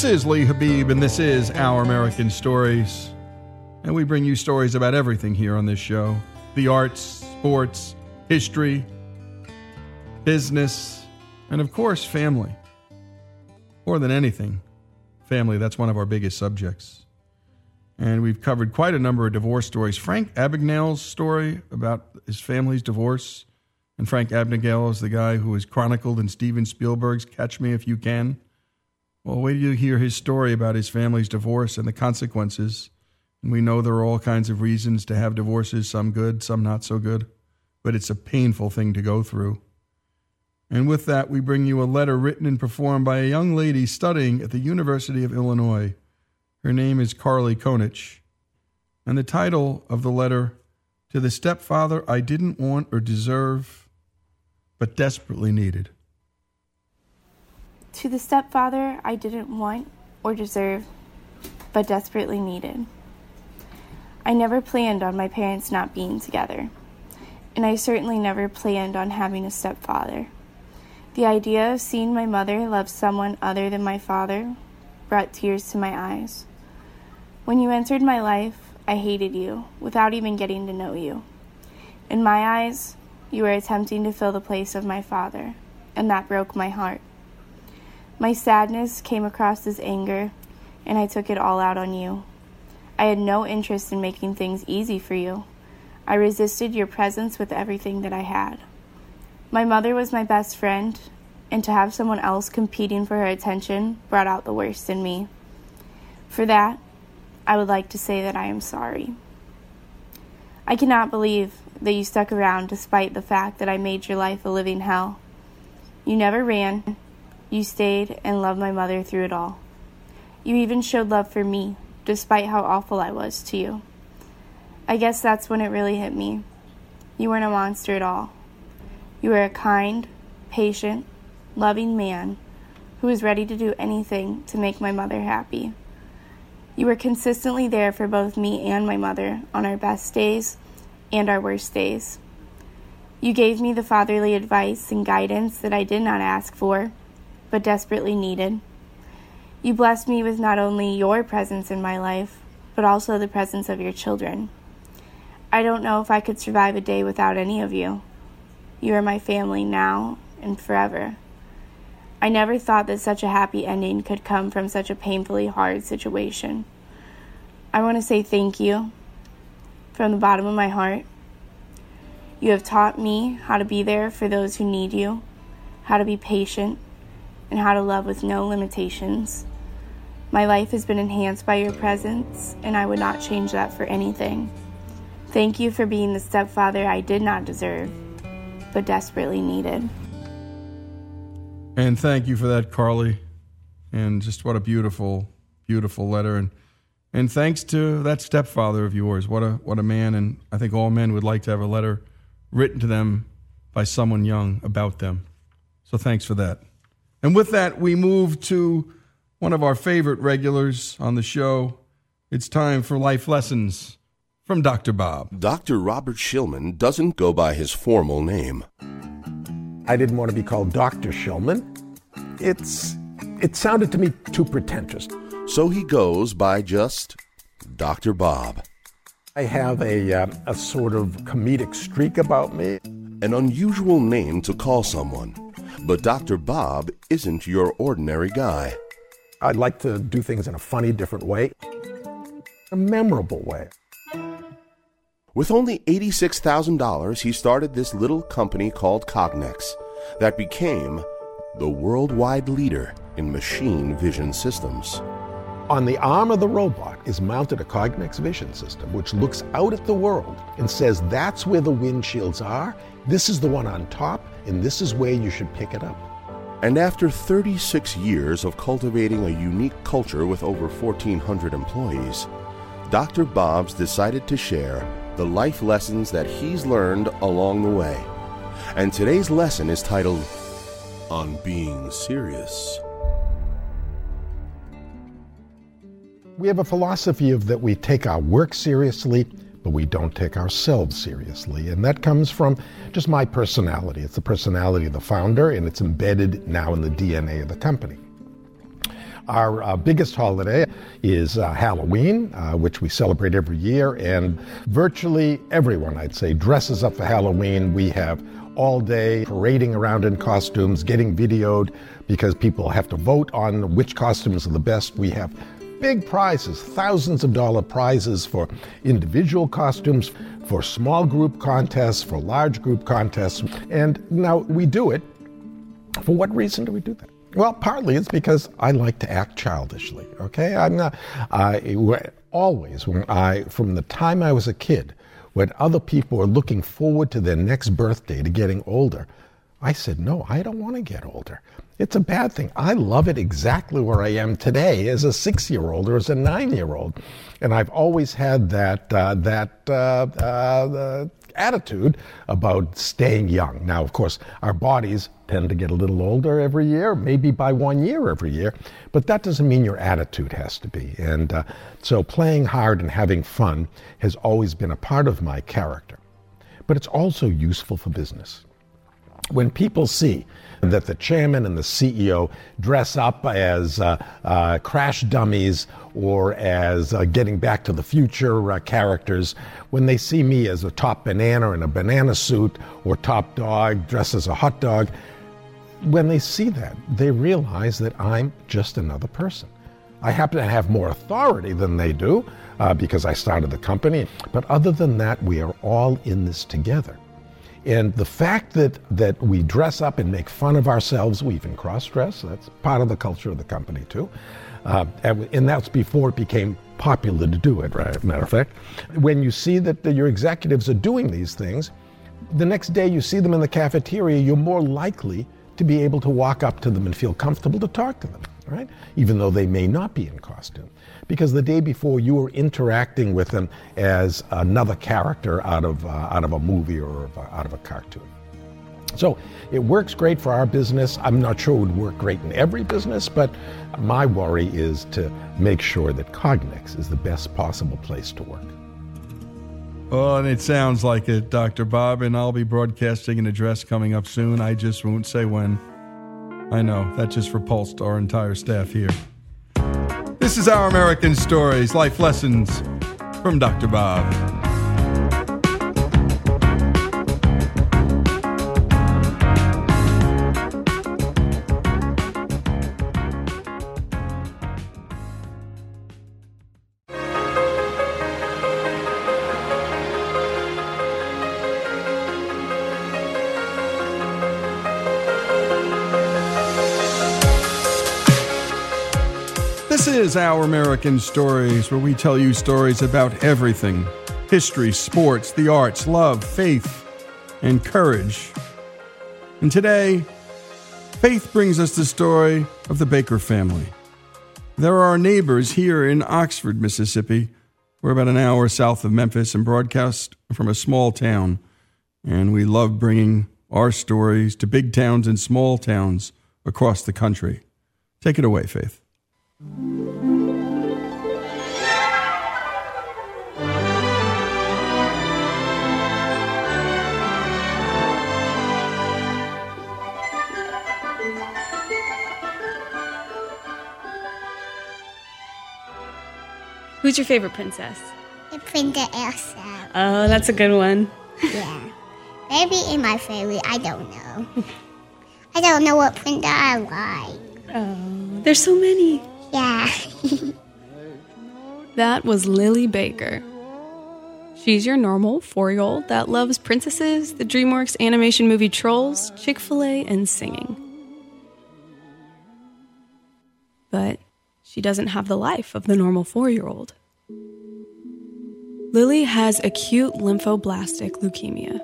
This is Lee Habib, and this is Our American Stories. And we bring you stories about everything here on this show the arts, sports, history, business, and of course, family. More than anything, family, that's one of our biggest subjects. And we've covered quite a number of divorce stories. Frank Abagnale's story about his family's divorce. And Frank Abagnale is the guy who was chronicled in Steven Spielberg's Catch Me If You Can. Well, wait till you hear his story about his family's divorce and the consequences. And we know there are all kinds of reasons to have divorces, some good, some not so good, but it's a painful thing to go through. And with that, we bring you a letter written and performed by a young lady studying at the University of Illinois. Her name is Carly Konich. And the title of the letter, To the Stepfather I Didn't Want or Deserve, but Desperately Needed. To the stepfather I didn't want or deserve, but desperately needed. I never planned on my parents not being together, and I certainly never planned on having a stepfather. The idea of seeing my mother love someone other than my father brought tears to my eyes. When you entered my life, I hated you without even getting to know you. In my eyes, you were attempting to fill the place of my father, and that broke my heart. My sadness came across as anger, and I took it all out on you. I had no interest in making things easy for you. I resisted your presence with everything that I had. My mother was my best friend, and to have someone else competing for her attention brought out the worst in me. For that, I would like to say that I am sorry. I cannot believe that you stuck around despite the fact that I made your life a living hell. You never ran, you stayed and loved my mother through it all. You even showed love for me, despite how awful I was to you. I guess that's when it really hit me. You weren't a monster at all. You were a kind, patient, loving man who was ready to do anything to make my mother happy. You were consistently there for both me and my mother on our best days and our worst days. You gave me the fatherly advice and guidance that I did not ask for, but desperately needed. You blessed me with not only your presence in my life, but also the presence of your children. I don't know if I could survive a day without any of you. You are my family now and forever. I never thought that such a happy ending could come from such a painfully hard situation. I want to say thank you from the bottom of my heart. You have taught me how to be there for those who need you, how to be patient, and how to love with no limitations. My life has been enhanced by your presence, and I would not change that for anything. Thank you for being the stepfather I did not deserve but desperately needed. And thank you for that, Carly. And just what a beautiful, beautiful letter. And and thanks to that stepfather of yours. What a what a man. And I think all men would like to have a letter written to them by someone young about them. So thanks for that. And with that, we move to one of our favorite regulars on the show. It's time for life lessons from Dr. Bob. Dr. Robert Shillman doesn't go by his formal name. I didn't want to be called Dr. Shillman. It's it sounded to me too pretentious. So he goes by just Dr. Bob. I have a uh, a sort of comedic streak about me. An unusual name to call someone. But Dr. Bob isn't your ordinary guy. I'd like to do things in a funny, different way, a memorable way. With only $86,000, he started this little company called Cognex that became the worldwide leader in machine vision systems. On the arm of the robot is mounted a Cognex vision system, which looks out at the world and says that's where the windshields are, this is the one on top, and this is where you should pick it up. And after 36 years of cultivating a unique culture with over 1,400 employees, Dr. Bob's decided to share the life lessons that he's learned along the way. And today's lesson is titled On Being Serious. We have a philosophy of that we take our work seriously, but we don't take ourselves seriously. And that comes from just my personality. It's the personality of the founder, and it's embedded now in the DNA of the company. Our uh, biggest holiday is uh, Halloween, uh, which we celebrate every year, and virtually everyone, I'd say, dresses up for Halloween. We have all day parading around in costumes, getting videoed because people have to vote on which costumes are the best. We have big prizes, thousands of dollar prizes for individual costumes, for small group contests, for large group contests. And now we do it. For what reason do we do that? Well, partly it's because I like to act childishly. Okay, I'm not. I always when I from the time I was a kid, when other people are looking forward to their next birthday to getting older, I said, no, I don't want to get older. It's a bad thing. I love it exactly where I am today as a six year old or as a nine year old. And I've always had that, uh, that uh, uh, attitude about staying young. Now, of course, our bodies tend to get a little older every year, maybe by one year every year, but that doesn't mean your attitude has to be. And uh, so playing hard and having fun has always been a part of my character. But it's also useful for business. When people see that the chairman and the CEO dress up as uh, uh, crash dummies or as uh, getting back to the future uh, characters, when they see me as a top banana in a banana suit or top dog dressed as a hot dog, when they see that, they realize that I'm just another person. I happen to have more authority than they do uh, because I started the company, but other than that, we are all in this together. And the fact that, that we dress up and make fun of ourselves, we even cross dress, that's part of the culture of the company too. Uh, and, and, that's before it became popular to do it, right? Matter of fact. When you see that the, your executives are doing these things, the next day you see them in the cafeteria, you're more likely to be able to walk up to them and feel comfortable to talk to them, right? Even though they may not be in costume because the day before you were interacting with them as another character out of, uh, out of a movie or out of a cartoon. So it works great for our business. I'm not sure it would work great in every business, but my worry is to make sure that Cognex is the best possible place to work. Oh, and it sounds like it, Dr. Bob, and I'll be broadcasting an address coming up soon. I just won't say when. I know, that just repulsed our entire staff here. This is Our American Stories, life lessons from Dr. Bob. Is Our American Stories, where we tell you stories about everything history, sports, the arts, love, faith, and courage. And today, Faith brings us the story of the Baker family. There are our neighbors here in Oxford, Mississippi. We're about an hour south of Memphis and broadcast from a small town. And we love bringing our stories to big towns and small towns across the country. Take it away, Faith. Who's your favorite princess? The Princess Elsa. Oh, that's a good one. yeah. Maybe in my favorite, I don't know. I don't know what princess I like. Oh, there's so many. Yeah. that was Lily Baker. She's your normal four year old that loves princesses, the DreamWorks animation movie Trolls, Chick fil A, and singing. But she doesn't have the life of the normal four year old. Lily has acute lymphoblastic leukemia.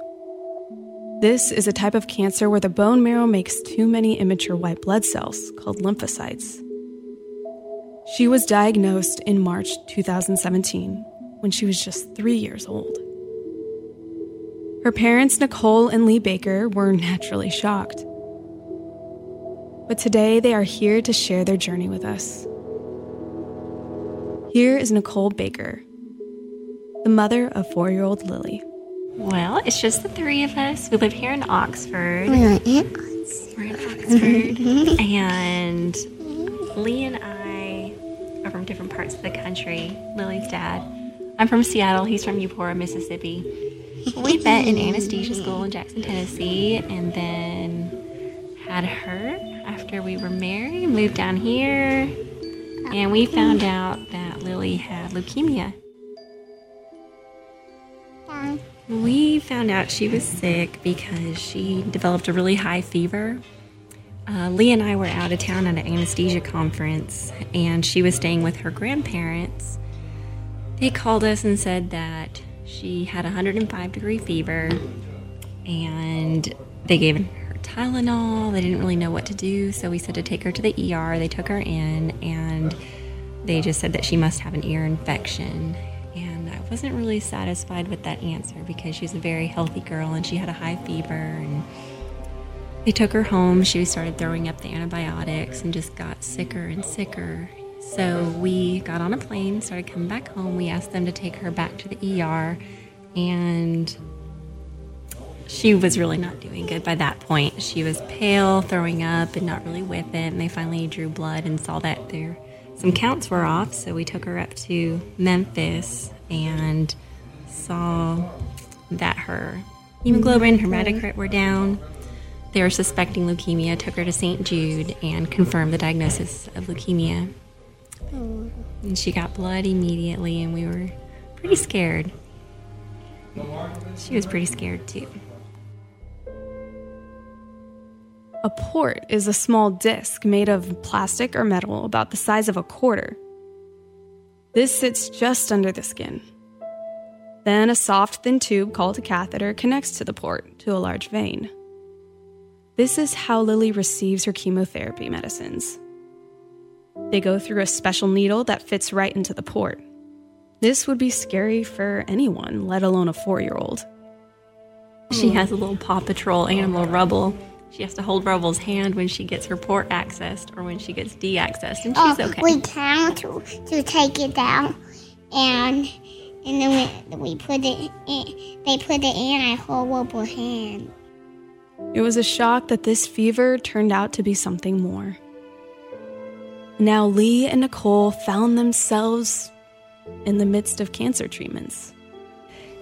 This is a type of cancer where the bone marrow makes too many immature white blood cells called lymphocytes. She was diagnosed in March 2017 when she was just three years old. Her parents, Nicole and Lee Baker, were naturally shocked. But today they are here to share their journey with us. Here is Nicole Baker, the mother of four year old Lily. Well, it's just the three of us. We live here in Oxford. We're in Oxford. We're in Oxford. and Lee and I are from different parts of the country. Lily's dad. I'm from Seattle. He's from Eupora, Mississippi. We met in anesthesia school in Jackson, Tennessee, and then had her after we were married. Moved down here, and we found out that Lily had leukemia. We found out she was sick because she developed a really high fever. Uh, Lee and I were out of town at an anesthesia conference, and she was staying with her grandparents. They called us and said that she had a 105 degree fever, and they gave her Tylenol. They didn't really know what to do, so we said to take her to the ER. They took her in, and they just said that she must have an ear infection. And I wasn't really satisfied with that answer because she's a very healthy girl and she had a high fever. And they took her home. She started throwing up the antibiotics and just got sicker and sicker. So we got on a plane, started coming back home. We asked them to take her back to the ER, and she was really not doing good by that point. She was pale, throwing up, and not really with it. And they finally drew blood and saw that there some counts were off. So we took her up to Memphis and saw that her hemoglobin, her hematocrit were down. They were suspecting leukemia. Took her to St. Jude and confirmed the diagnosis of leukemia. Oh. And she got blood immediately, and we were pretty scared. She was pretty scared too. A port is a small disc made of plastic or metal about the size of a quarter. This sits just under the skin. Then a soft, thin tube called a catheter connects to the port to a large vein. This is how Lily receives her chemotherapy medicines. They go through a special needle that fits right into the port. This would be scary for anyone, let alone a four year old. She has a little Paw Patrol animal Rubble. She has to hold Rubble's hand when she gets her port accessed or when she gets de-accessed, and she's Oh, okay. we count to, to take it down, and and then we, we put it. In, they put it in. I hold up her hand. It was a shock that this fever turned out to be something more. Now, Lee and Nicole found themselves in the midst of cancer treatments.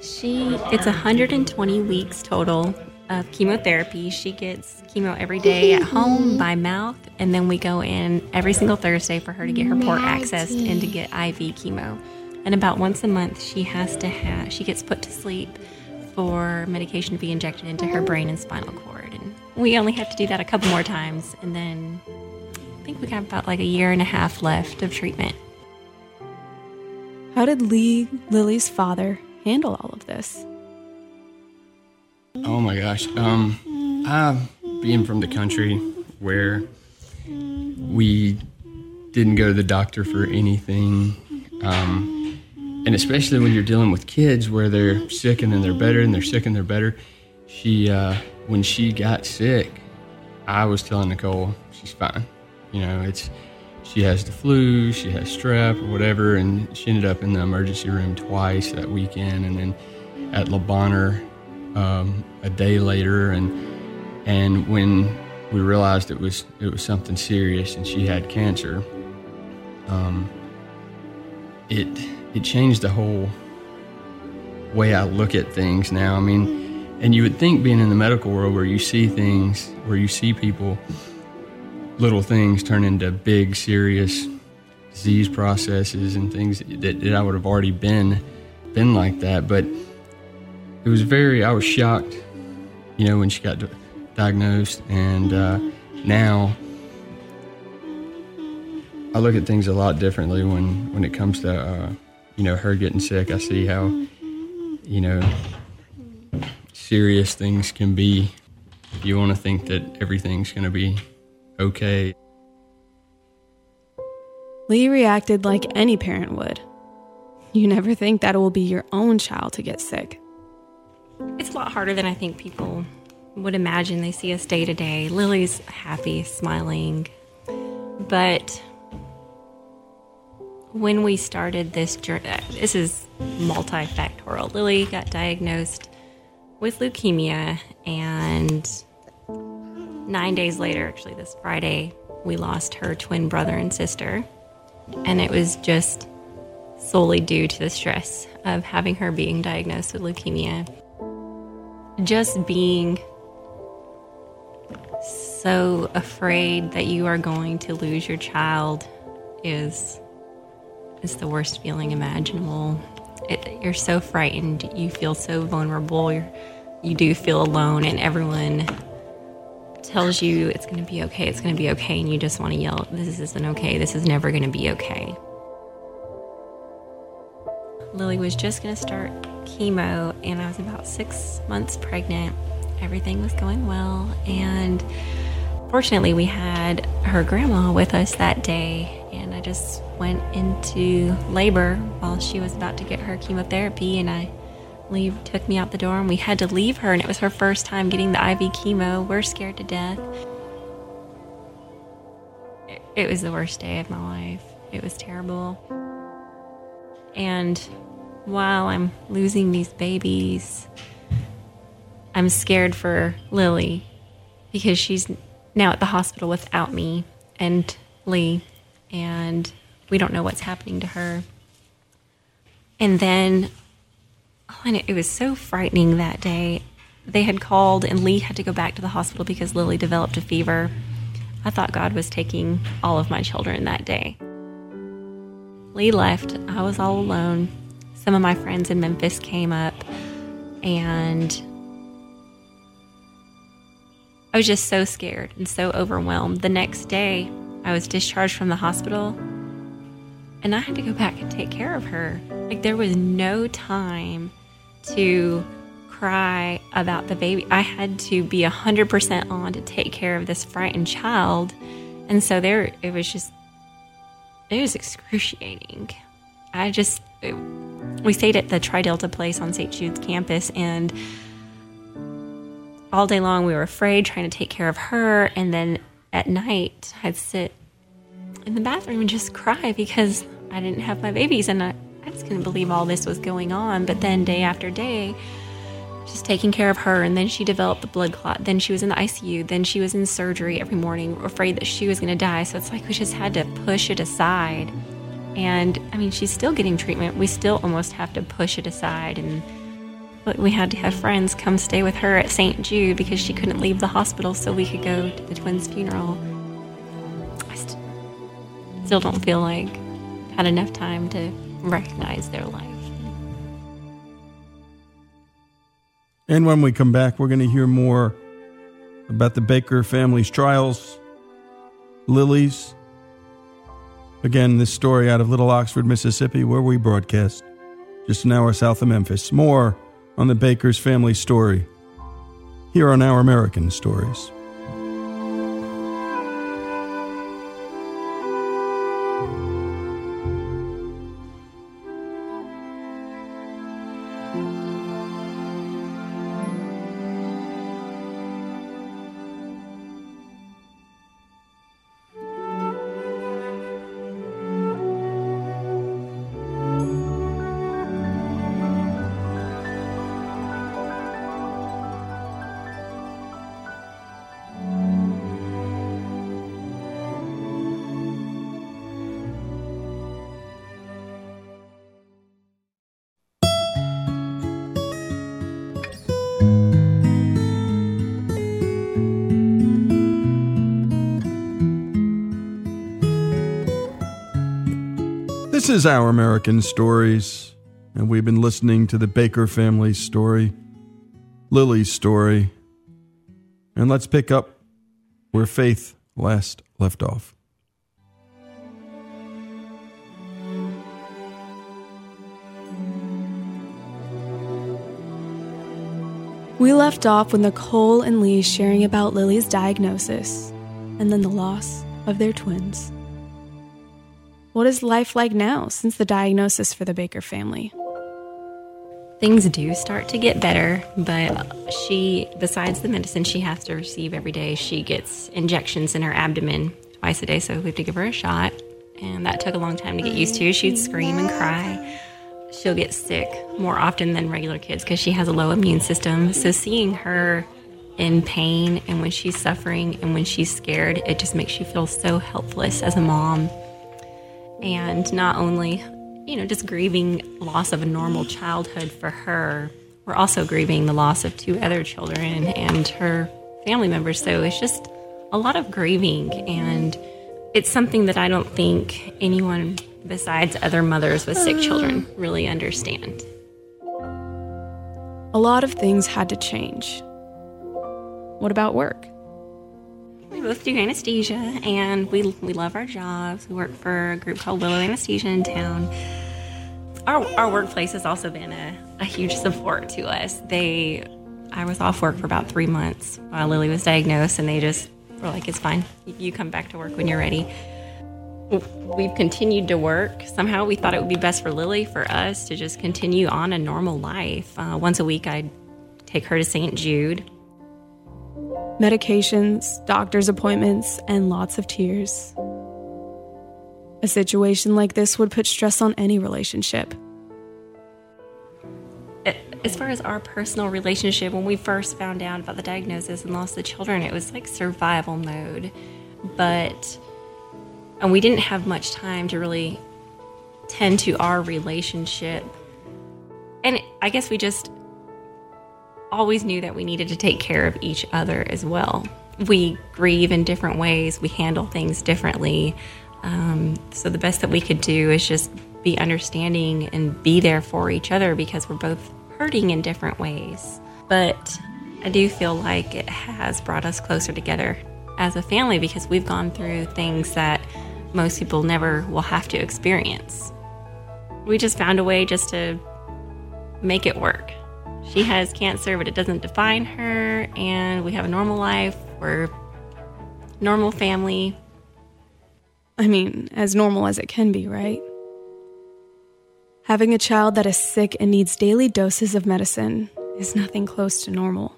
She it's 120 weeks total of chemotherapy. She gets chemo every day at home by mouth, and then we go in every single Thursday for her to get her port accessed and to get IV chemo. And about once a month, she has to have she gets put to sleep for medication to be injected into her brain and spinal cord. And we only have to do that a couple more times, and then I think we got about like a year and a half left of treatment. How did Lee, Lily's father, handle all of this? Oh my gosh. Um, I, being from the country where we didn't go to the doctor for anything, um, and especially when you're dealing with kids where they're sick and then they're better and they're sick and they're better. She, uh, when she got sick, I was telling Nicole she's fine. You know, it's she has the flu, she has strep or whatever, and she ended up in the emergency room twice that weekend, and then at Le Bonheur um, a day later, and and when we realized it was it was something serious and she had cancer, um, it it changed the whole way I look at things now. I mean, and you would think being in the medical world where you see things, where you see people, little things turn into big, serious disease processes and things that, that I would have already been been like that. But it was very, I was shocked, you know, when she got diagnosed, and uh, now I look at things a lot differently when when it comes to uh, you know her getting sick. I see how you know serious things can be. You want to think that everything's going to be okay. Lee reacted like any parent would. You never think that it will be your own child to get sick. It's a lot harder than I think people would imagine. They see us day to day. Lily's happy, smiling. But when we started this journey, this is multifactorial. Lily got diagnosed with leukemia, and nine days later, actually, this Friday, we lost her twin brother and sister. And it was just solely due to the stress of having her being diagnosed with leukemia. Just being so afraid that you are going to lose your child is is the worst feeling imaginable. It, you're so frightened. You feel so vulnerable. You're, you do feel alone, and everyone tells you it's going to be okay. It's going to be okay, and you just want to yell, "This isn't okay. This is never going to be okay." Lily was just going to start chemo, and I was about six months pregnant. Everything was going well, and fortunately, we had her grandma with us that day, and I just went into labor while she was about to get her chemotherapy, and I leave took me out the door, and we had to leave her, and it was her first time getting the IV chemo. We're scared to death. It, it was the worst day of my life. It was terrible. And while I'm losing these babies, I'm scared for Lily because she's now at the hospital without me and Lee, and we don't know what's happening to her. And then, oh, and it, it was so frightening that day. They had called, and Lee had to go back to the hospital because Lily developed a fever. I thought God was taking all of my children that day. Lee left. I was all alone. Some of my friends in Memphis came up, and I was just so scared and so overwhelmed. The next day, I was discharged from the hospital, and I had to go back and take care of her. Like, there was no time to cry about the baby. I had to be 100% on to take care of this frightened child. And so there, it was just, it was excruciating. I just, it, we stayed at the Tri Delta place on St. Jude's campus, and all day long we were afraid, trying to take care of her. And then at night, I'd sit in the bathroom and just cry because I didn't have my babies. And I, I just couldn't believe all this was going on. But then, day after day, just taking care of her. And then she developed the blood clot. Then she was in the ICU. Then she was in surgery every morning, afraid that she was going to die. So it's like we just had to push it aside. And I mean, she's still getting treatment. We still almost have to push it aside. And we had to have friends come stay with her at St. Jude because she couldn't leave the hospital so we could go to the twins' funeral. I st- still don't feel like I had enough time to recognize their life. And when we come back, we're going to hear more about the Baker family's trials, Lily's. Again, this story out of Little Oxford, Mississippi, where we broadcast just an hour south of Memphis. More on the Baker's family story here on Our American Stories. Is Our American Stories, and we've been listening to the Baker family's story, Lily's story, and let's pick up where Faith last left off. We left off with Nicole and Lee sharing about Lily's diagnosis and then the loss of their twins. What is life like now since the diagnosis for the Baker family? Things do start to get better, but she, besides the medicine she has to receive every day, she gets injections in her abdomen twice a day, so we have to give her a shot. And that took a long time to get used to. She'd scream and cry. She'll get sick more often than regular kids because she has a low immune system. So seeing her in pain and when she's suffering and when she's scared, it just makes you feel so helpless as a mom. And not only, you know, just grieving loss of a normal childhood for her, we're also grieving the loss of two other children and her family members. So it's just a lot of grieving, and it's something that I don't think anyone besides other mothers with sick children mm. really understand. A lot of things had to change. What about work? Both do anesthesia and we, we love our jobs. We work for a group called Willow Anesthesia in town. Our, our workplace has also been a, a huge support to us. They, I was off work for about three months while Lily was diagnosed, and they just were like, it's fine. You come back to work when you're ready. We've continued to work. Somehow we thought it would be best for Lily, for us to just continue on a normal life. Uh, once a week, I'd take her to St. Jude. Medications, doctor's appointments, and lots of tears. A situation like this would put stress on any relationship. As far as our personal relationship, when we first found out about the diagnosis and lost the children, it was like survival mode. But, and we didn't have much time to really tend to our relationship. And I guess we just always knew that we needed to take care of each other as well. We grieve in different ways, we handle things differently. Um, so the best that we could do is just be understanding and be there for each other because we're both hurting in different ways. But I do feel like it has brought us closer together as a family because we've gone through things that most people never will have to experience. We just found a way just to make it work. She has cancer, but it doesn't define her, and we have a normal life. We're normal family. I mean, as normal as it can be, right? Having a child that is sick and needs daily doses of medicine is nothing close to normal.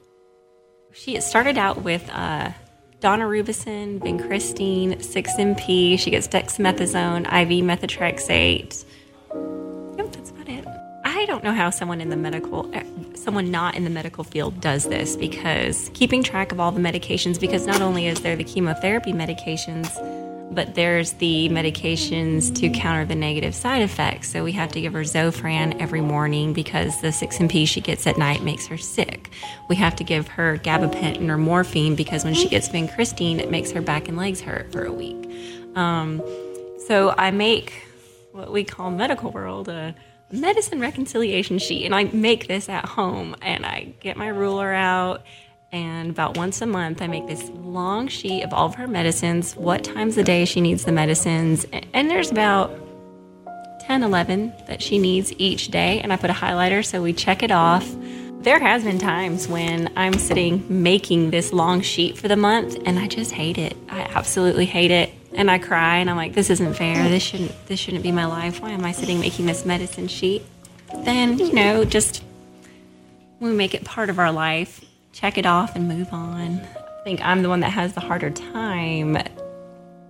She started out with uh, daunorubicin, vincristine, 6-MP. She gets dexamethasone, IV methotrexate. I don't know how someone in the medical, uh, someone not in the medical field does this because keeping track of all the medications, because not only is there the chemotherapy medications, but there's the medications to counter the negative side effects. So we have to give her Zofran every morning because the 6-MP she gets at night makes her sick. We have to give her gabapentin or morphine because when she gets vincristine, it makes her back and legs hurt for a week. Um, so I make what we call medical world a medicine reconciliation sheet, and I make this at home, and I get my ruler out and about once a month, I make this long sheet of all of her medicines, what times a day she needs the medicines. And there's about 10, 11 that she needs each day. And I put a highlighter so we check it off. There has been times when I'm sitting making this long sheet for the month and I just hate it. I absolutely hate it. And I cry and I'm like, this isn't fair. This shouldn't this shouldn't be my life. Why am I sitting making this medicine sheet? Then, you know, just we make it part of our life check it off and move on. I think I'm the one that has the harder time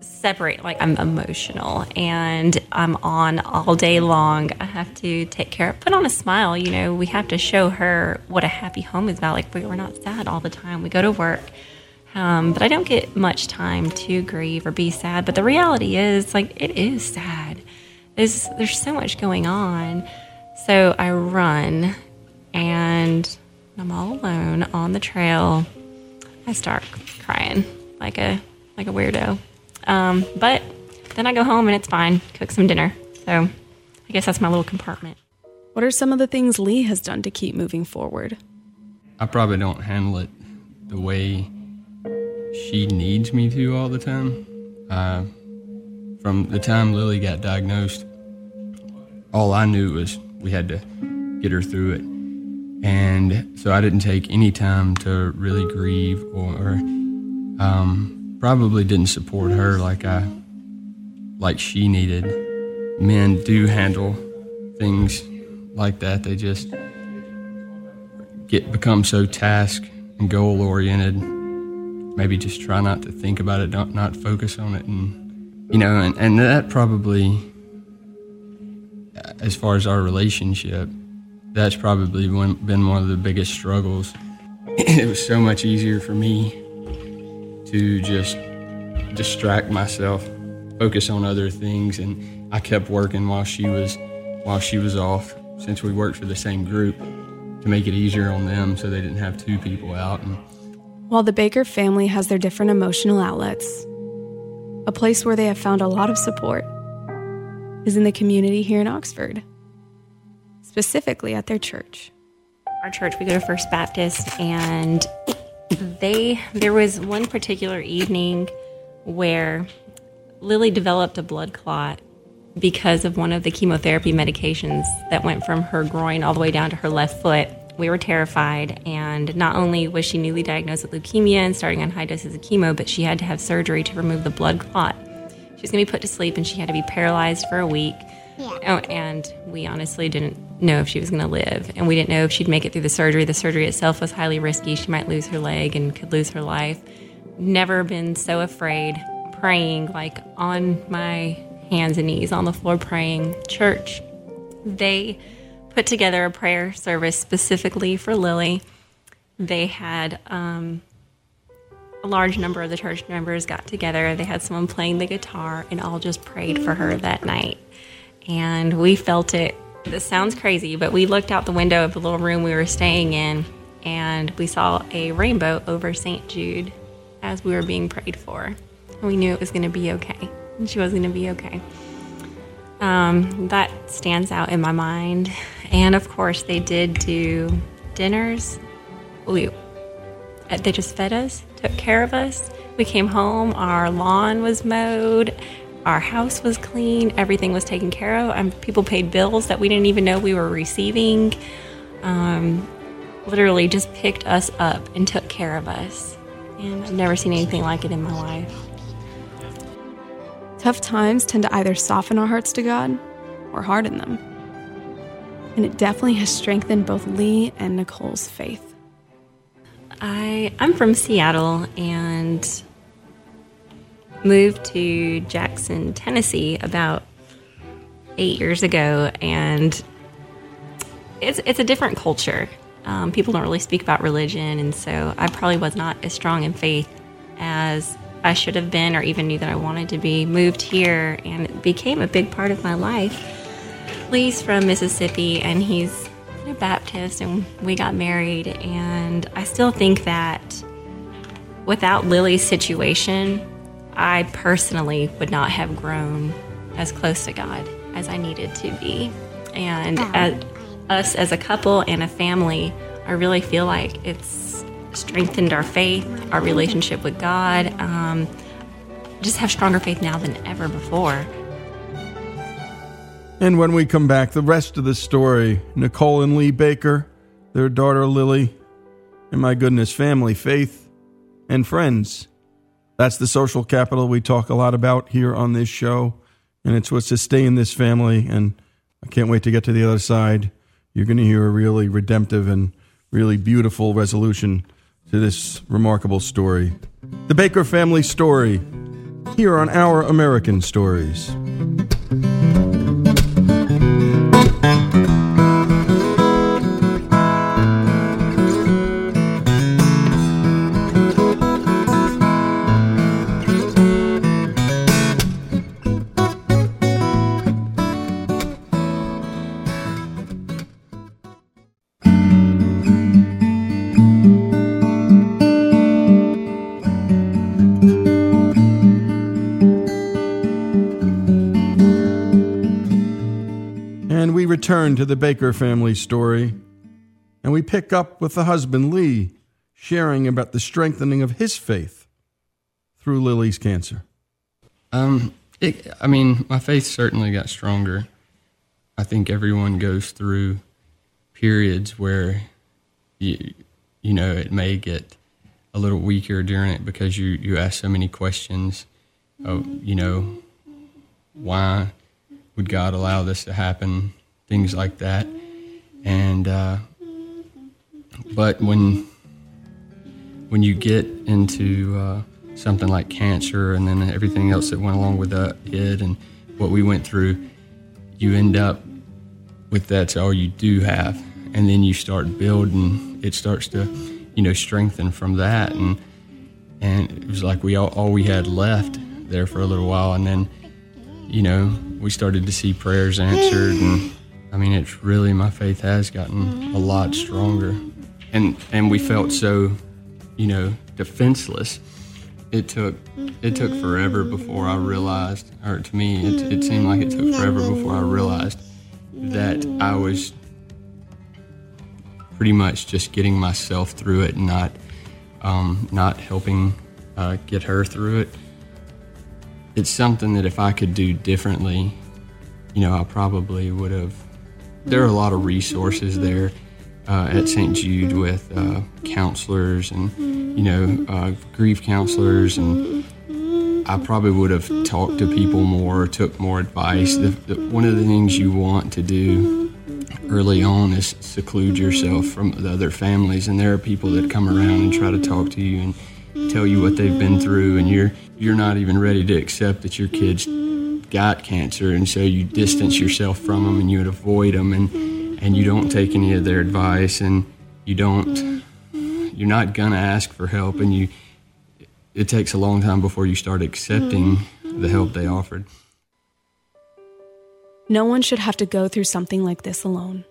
separate like I'm emotional and I'm on all day long. I have to take care of put on a smile, you know, we have to show her what a happy home is about. Like we're not sad all the time. We go to work. Um, but I don't get much time to grieve or be sad. But the reality is, like, it is sad. There's, there's so much going on. So I run and I'm all alone on the trail. I start crying like a like a weirdo. Um, but then I go home and it's fine. Cook some dinner. So I guess that's my little compartment. What are some of the things Lee has done to keep moving forward? I probably don't handle it the way she needs me to all the time. Uh, from the time Lily got diagnosed, all I knew was we had to get her through it. And so I didn't take any time to really grieve or um, probably didn't support her like I like she needed. Men do handle things like that. They just get become so task and goal oriented. Maybe just try not to think about it, not not focus on it, and you know, and, and that probably, as far as our relationship, that's probably one, been one of the biggest struggles. it was so much easier for me to just distract myself, focus on other things, and I kept working while she was while she was off, since we worked for the same group, to make it easier on them, so they didn't have two people out. And While the Baker family has their different emotional outlets, a place where they have found a lot of support is in the community here in Oxford, specifically at their church. Our church, we go to First Baptist, and they there was one particular evening where Lily developed a blood clot because of one of the chemotherapy medications that went from her groin all the way down to her left foot. We were terrified, and not only was she newly diagnosed with leukemia and starting on high doses of chemo, but she had to have surgery to remove the blood clot. She was going to be put to sleep, and she had to be paralyzed for a week. Yeah. Oh, and we honestly didn't know if she was going to live, and we didn't know if she'd make it through the surgery. The surgery itself was highly risky. She might lose her leg and could lose her life. Never been so afraid. Praying like on my hands and knees on the floor, praying. Church, they put together a prayer service specifically for Lily. They had um, a large number of the church members got together. They had someone playing the guitar and all just prayed for her that night. And we felt it. This sounds crazy, but we looked out the window of the little room we were staying in and we saw a rainbow over St. Jude as we were being prayed for. And we knew it was going to be okay. And she was going to be okay. Um, that stands out in my mind. And of course, they did do dinners. We, uh, they just fed us, took care of us. We came home, our lawn was mowed, our house was clean, everything was taken care of, and people paid bills that we didn't even know we were receiving. Um, literally just picked us up and took care of us. And I've never seen anything like it in my life. Tough times tend to either soften our hearts to God or harden them. And it definitely has strengthened both Lee and Nicole's faith. I I'm from Seattle and moved to Jackson, Tennessee about eight years ago, and it's it's a different culture. Um, people don't really speak about religion, and so I probably was not as strong in faith as I should have been, or even knew that I wanted to be. Moved here, and it became a big part of my life. Lee's from Mississippi, and he's a Baptist, and we got married. And I still think that without Lily's situation, I personally would not have grown as close to God as I needed to be. And as, us as a couple and a family, I really feel like it's strengthened our faith, our relationship with God. Um, just have stronger faith now than ever before. And when we come back, the rest of the story Nicole and Lee Baker, their daughter Lily, and my goodness, family, faith, and friends. That's the social capital we talk a lot about here on this show. And it's what sustained this family. And I can't wait to get to the other side. You're going to hear a really redemptive and really beautiful resolution to this remarkable story. The Baker family story here on Our American Stories. And the Baker family story, and we pick up with the husband, Lee, sharing about the strengthening of his faith through Lily's cancer. Um, it, I mean, my faith certainly got stronger. I think everyone goes through periods where you, you know, it may get a little weaker during it because you, you ask so many questions. Of, you know, why would God allow this to happen? Things like that. And, uh, but when, when you get into, uh, something like cancer and then everything else that went along with uh, it and what we went through, you end up with that's all you do have. And then you start building, it starts to, you know, strengthen from that. And, and it was like we all, all we had left there for a little while. And then, you know, we started to see prayers answered, and I mean, it's really my faith has gotten a lot stronger, and and we felt so, you know, defenseless. It took it took forever before I realized, or to me, it, it seemed like it took forever before I realized that I was pretty much just getting myself through it, and not um, not helping uh, get her through it. It's something that if I could do differently, you know, I probably would have. There are a lot of resources there uh, at St. Jude with uh, counselors and, you know, uh, grief counselors, and I probably would have talked to people more, took more advice. The, the, one of the things you want to do early on is seclude yourself from the other families, and there are people that come around and try to talk to you and tell you what they've been through, and you're you're not even ready to accept that your kids got cancer, and so you distance yourself from them and you would avoid them, and and you don't take any of their advice, and you don't you're not gonna ask for help, and you it takes a long time before you start accepting the help they offered. No one should have to go through something like this alone.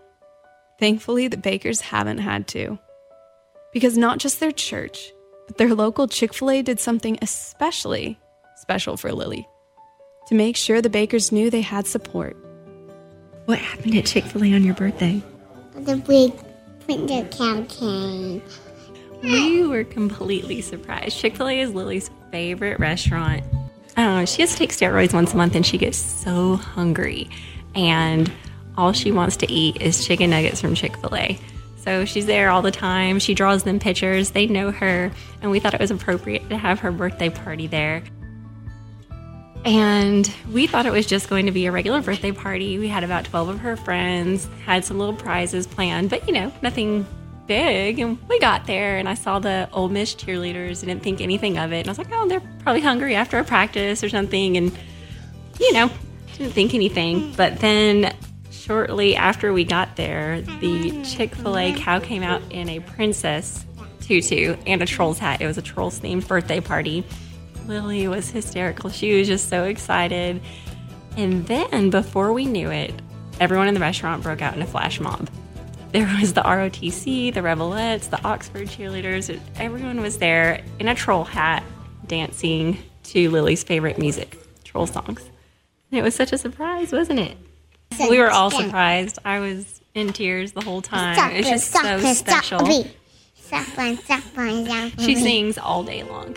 Thankfully, the Bakers haven't had to. Because not just their church, but their local Chick fil A did something especially special for Lily to make sure the Bakers knew they had support. What happened at Chick fil A on your birthday? The big printer cow came. We were completely surprised. Chick fil A is Lily's favorite restaurant. I don't know, she has to take steroids once a month and she gets so hungry. And all she wants to eat is chicken nuggets from Chick fil A. So she's there all the time. She draws them pictures. They know her. And we thought it was appropriate to have her birthday party there. And we thought it was just going to be a regular birthday party. We had about 12 of her friends, had some little prizes planned, but you know, nothing big. And we got there and I saw the Ole Miss cheerleaders and didn't think anything of it. And I was like, oh, they're probably hungry after a practice or something. And, you know, didn't think anything. But then shortly after we got there, the Chick fil A cow came out in a princess tutu and a troll's hat. It was a trolls themed birthday party. Lily was hysterical. She was just so excited. And then before we knew it, everyone in the restaurant broke out in a flash mob. There was the ROTC, the Rebelettes, the Oxford cheerleaders. Everyone was there in a troll hat dancing to Lily's favorite music, troll songs. And it was such a surprise, wasn't it? We were all surprised. I was in tears the whole time. It was just so special. She sings all day long,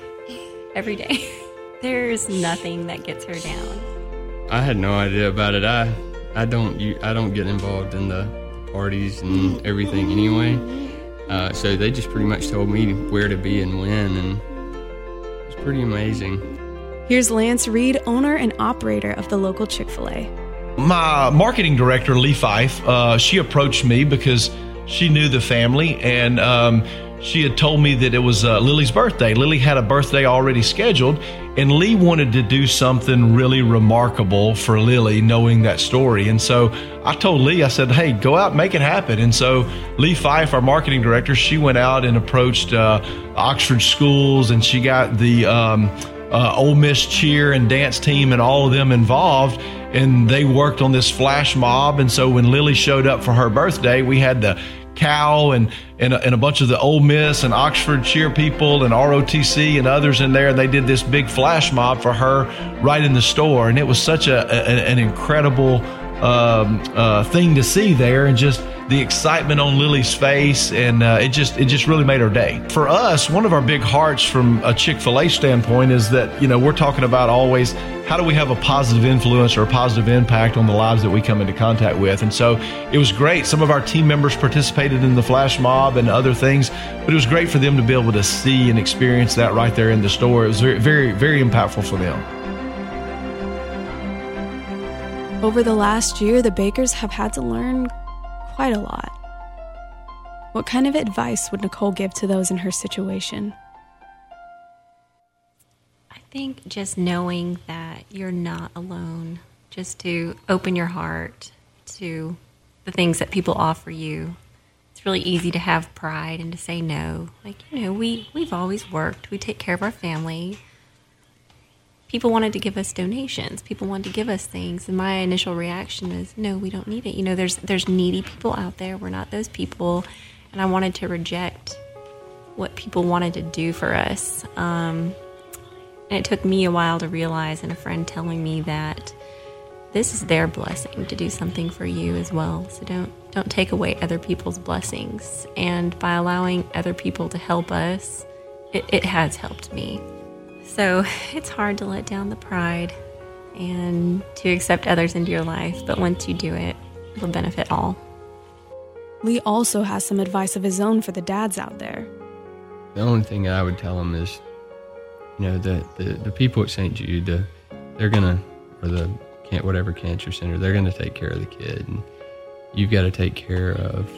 every day. There's nothing that gets her down. I had no idea about it. I I don't you I don't get involved in the parties and everything anyway. Uh, so they just pretty much told me where to be and when, and it was pretty amazing. Here's Lance Reed, owner and operator of the local Chick fil A. My marketing director, Lee Fife, uh, she approached me because she knew the family and um, she had told me that it was uh, Lily's birthday. Lily had a birthday already scheduled, and Lee wanted to do something really remarkable for Lily, knowing that story. And so I told Lee, I said, hey, go out make it happen. And so Lee Fife, our marketing director, she went out and approached uh, Oxford schools, and she got the um, uh, Ole Miss cheer and dance team and all of them involved and they worked on this flash mob. And so when Lily showed up for her birthday, we had the cow and and a, and a bunch of the Ole Miss and Oxford cheer people and ROTC and others in there. And they did this big flash mob for her right in the store, and it was such a, a an incredible um, uh, thing to see there, and just the excitement on Lily's face, and uh, it just it just really made her day. For us, one of our big hearts from a Chick Fil A standpoint is that you know we're talking about always how do we have a positive influence or a positive impact on the lives that we come into contact with, and so it was great. Some of our team members participated in the flash mob and other things, but it was great for them to be able to see and experience that right there in the store. It was very very very impactful for them. Over the last year, the Bakers have had to learn quite a lot. What kind of advice would Nicole give to those in her situation? I think just knowing that you're not alone, just to open your heart to the things that people offer you. It's really easy to have pride and to say no. Like, you know, we, we've always worked, we take care of our family. People wanted to give us donations. People wanted to give us things, and my initial reaction was, "No, we don't need it." You know, there's there's needy people out there. We're not those people, and I wanted to reject what people wanted to do for us. Um, and it took me a while to realize, and a friend telling me that this is their blessing to do something for you as well. So don't don't take away other people's blessings. And by allowing other people to help us, it, it has helped me. So it's hard to let down the pride and to accept others into your life, but once you do it, it'll benefit all. Lee also has some advice of his own for the dads out there. The only thing I would tell them is, you know, the, the, the people at St. Jude, the, they're going to, or the can't whatever cancer center, they're going to take care of the kid. And you've got to take care of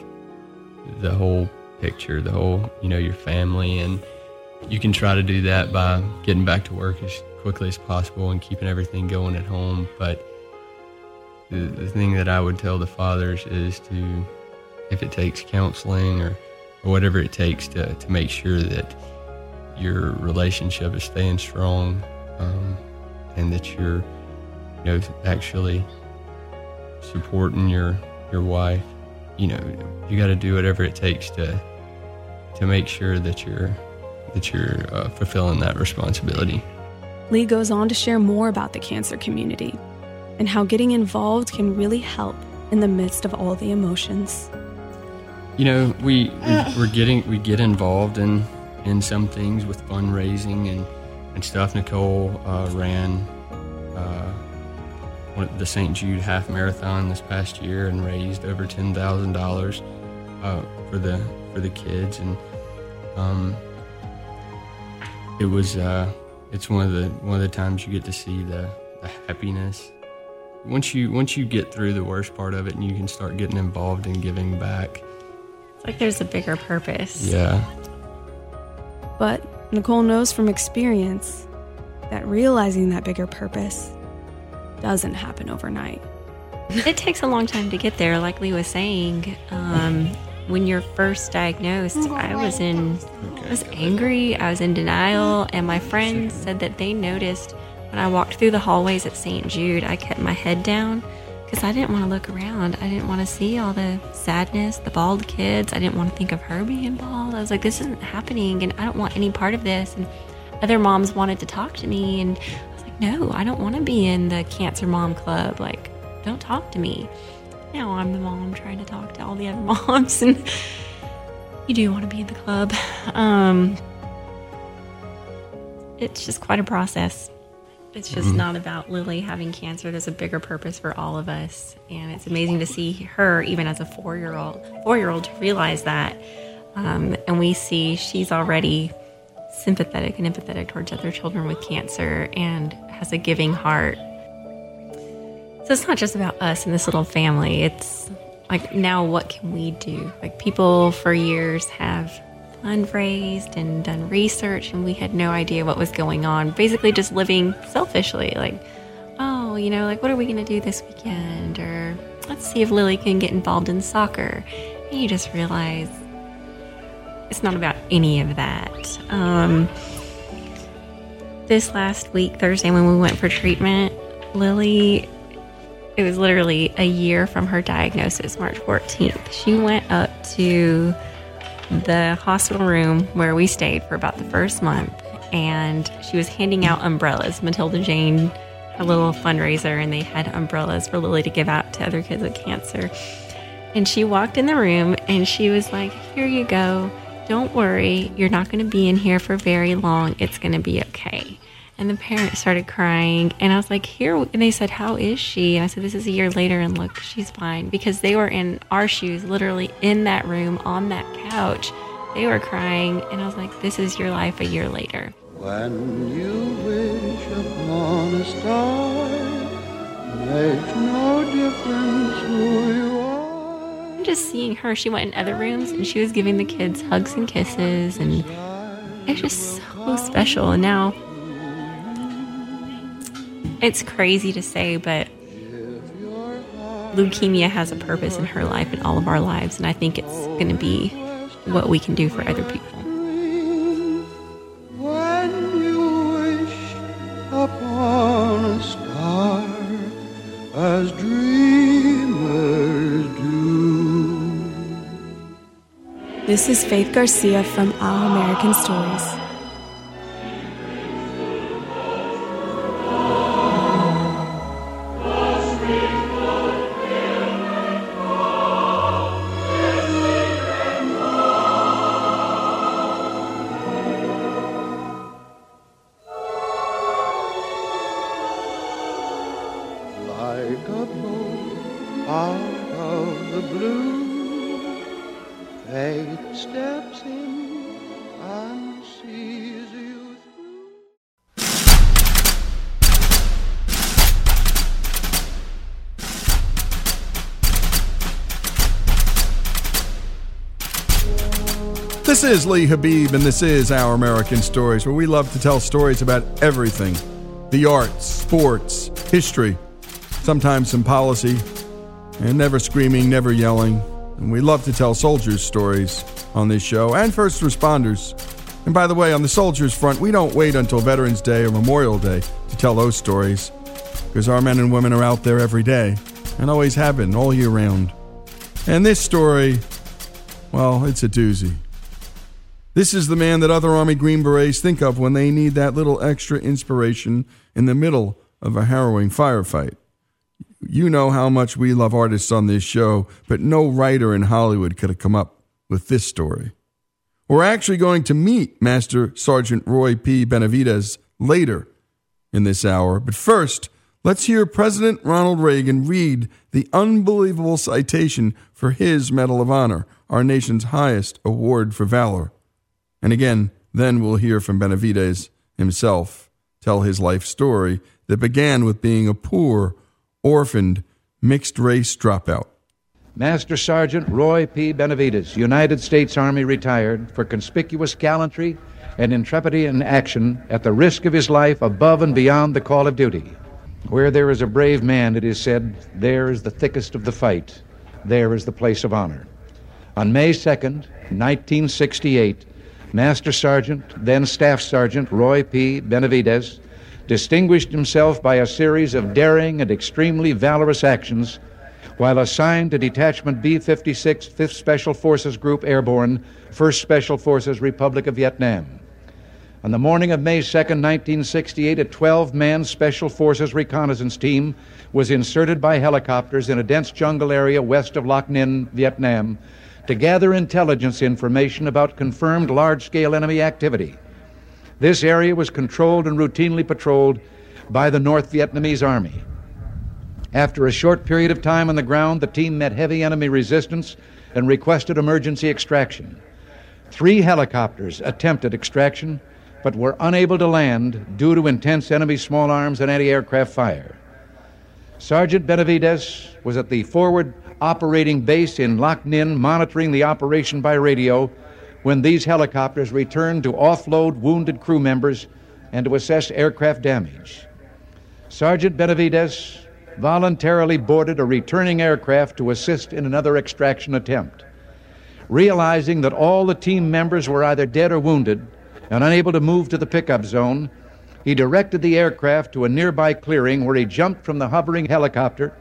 the whole picture, the whole, you know, your family. And you can try to do that by getting back to work as quickly as possible and keeping everything going at home. But the, the thing that I would tell the fathers is to, if it takes counseling or, or whatever it takes to, to make sure that your relationship is staying strong um, and that you're you know actually supporting your your wife you know you got to do whatever it takes to to make sure that you're that you're uh, fulfilling that responsibility Lee goes on to share more about the cancer community and how getting involved can really help in the midst of all the emotions. You know, we, we we're getting we get involved in in some things with fundraising and and stuff. Nicole uh, ran uh, the St. Jude Half Marathon this past year and raised over ten thousand uh, dollars for the for the kids, and um, it was uh, it's one of the one of the times you get to see the, the happiness. Once you once you get through the worst part of it, and you can start getting involved and giving back. It's like there's a bigger purpose. Yeah. But Nicole knows from experience that realizing that bigger purpose doesn't happen overnight. It takes a long time to get there, like Lee was saying. Um, when you're first diagnosed, mm-hmm. I was in, I was angry, I was in denial, mm-hmm. and my friends said that they noticed when I walked through the hallways at St. Jude, I kept my head down because I didn't want to look around. I didn't want to see all the sadness, the bald kids. I didn't want to think of her being bald. I was like, this isn't happening, and I don't want any part of this. And other moms wanted to talk to me, and I was like, no, I don't want to be in the cancer mom club. Like, don't talk to me. Now I'm the mom trying to talk to all the other moms, and you do want to be in the club. Um, it's just quite a process. It's just Mhm. not about Lily having cancer. There's a bigger purpose for all of us, and it's amazing to see her, even as a four-year-old, four-year-old, to realize that. Um, and we see she's already sympathetic and empathetic towards other children with cancer, and has a giving heart. So it's not just about us and this little family. It's like now, what can we do? Like people for years have fundraised and done research, and we had no idea what was going on. Basically, just living selfishly. Like, oh, you know, like what are we going to do this weekend? Or let's see if Lily can get involved in soccer. And you just realize it's not about any of that. Um, this last week, Thursday, when we went for treatment, Lily, it was literally a year from her diagnosis, March 14th. She went up to the hospital room where we stayed for about the first month, and she was handing out umbrellas. Matilda Jane, a little fundraiser, and they had umbrellas for Lily to give out to other kids with cancer. And she walked in the room and she was like, Here you go. Don't worry. You're not going to be in here for very long. It's going to be okay. And the parents started crying. And I was like, Here. And they said, How is she? And I said, This is a year later. And look, she's fine. Because they were in our shoes, literally in that room on that couch. They were crying. And I was like, This is your life a year later. When you wish upon a star, makes no difference who you are. And just seeing her, she went in other rooms and she was giving the kids hugs and kisses. And it's just so special. And now it's crazy to say, but leukemia has a purpose in her life and all of our lives, and I think it's going to be what we can do for other people. This is Faith Garcia from Our American Stories. This is Lee Habib, and this is Our American Stories, where we love to tell stories about everything the arts, sports, history, sometimes some policy, and never screaming, never yelling. And we love to tell soldiers' stories on this show and first responders. And by the way, on the soldiers' front, we don't wait until Veterans Day or Memorial Day to tell those stories, because our men and women are out there every day and always have been all year round. And this story, well, it's a doozy. This is the man that other Army Green Berets think of when they need that little extra inspiration in the middle of a harrowing firefight. You know how much we love artists on this show, but no writer in Hollywood could have come up with this story. We're actually going to meet Master Sergeant Roy P. Benavidez later in this hour, but first, let's hear President Ronald Reagan read the unbelievable citation for his Medal of Honor, our nation's highest award for valor. And again, then we'll hear from Benavidez himself tell his life story that began with being a poor, orphaned, mixed race dropout. Master Sergeant Roy P. Benavidez, United States Army retired, for conspicuous gallantry and intrepidity in action at the risk of his life above and beyond the call of duty. Where there is a brave man, it is said, there is the thickest of the fight, there is the place of honor. On May 2nd, 1968, Master Sergeant, then Staff Sergeant Roy P. Benavidez, distinguished himself by a series of daring and extremely valorous actions while assigned to Detachment B 56, 5th Special Forces Group Airborne, 1st Special Forces, Republic of Vietnam. On the morning of May 2, 1968, a 12 man Special Forces reconnaissance team was inserted by helicopters in a dense jungle area west of Loc Ninh, Vietnam, to gather intelligence information about confirmed large scale enemy activity. This area was controlled and routinely patrolled by the North Vietnamese Army. After a short period of time on the ground, the team met heavy enemy resistance and requested emergency extraction. Three helicopters attempted extraction, but were unable to land due to intense enemy small arms and anti aircraft fire. Sergeant Benavidez was at the forward operating base in Loc Ninh monitoring the operation by radio when these helicopters returned to offload wounded crew members and to assess aircraft damage. Sergeant Benavidez voluntarily boarded a returning aircraft to assist in another extraction attempt. Realizing that all the team members were either dead or wounded and unable to move to the pickup zone, he directed the aircraft to a nearby clearing where he jumped from the hovering helicopter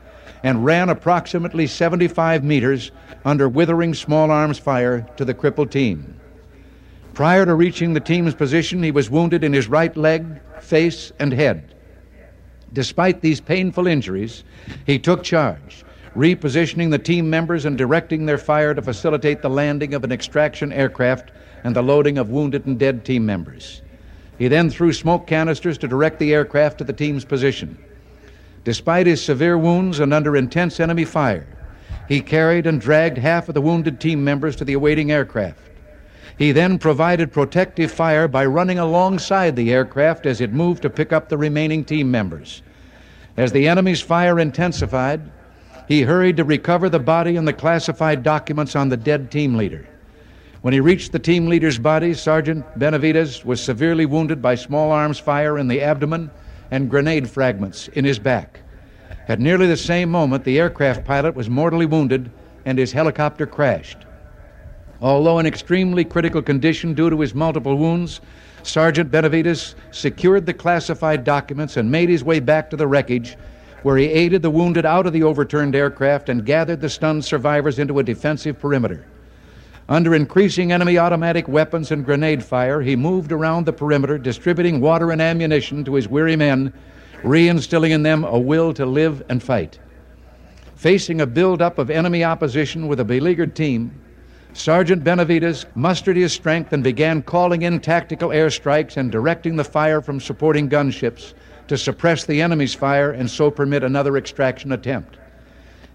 and ran approximately 75 meters under withering small arms fire to the crippled team. Prior to reaching the team's position, he was wounded in his right leg, face, and head. Despite these painful injuries, he took charge, repositioning the team members and directing their fire to facilitate the landing of an extraction aircraft and the loading of wounded and dead team members. He then threw smoke canisters to direct the aircraft to the team's position. Despite his severe wounds and under intense enemy fire, he carried and dragged half of the wounded team members to the awaiting aircraft. He then provided protective fire by running alongside the aircraft as it moved to pick up the remaining team members. As the enemy's fire intensified, he hurried to recover the body and the classified documents on the dead team leader. When he reached the team leader's body, Sergeant Benavidez was severely wounded by small arms fire in the abdomen and grenade fragments in his back. At nearly the same moment, the aircraft pilot was mortally wounded and his helicopter crashed. Although in extremely critical condition due to his multiple wounds, Sergeant Benavidez secured the classified documents and made his way back to the wreckage, where he aided the wounded out of the overturned aircraft and gathered the stunned survivors into a defensive perimeter. Under increasing enemy automatic weapons and grenade fire, he moved around the perimeter, distributing water and ammunition to his weary men, reinstilling in them a will to live and fight. Facing a buildup of enemy opposition with a beleaguered team, Sergeant Benavidez mustered his strength and began calling in tactical airstrikes and directing the fire from supporting gunships to suppress the enemy's fire and so permit another extraction attempt.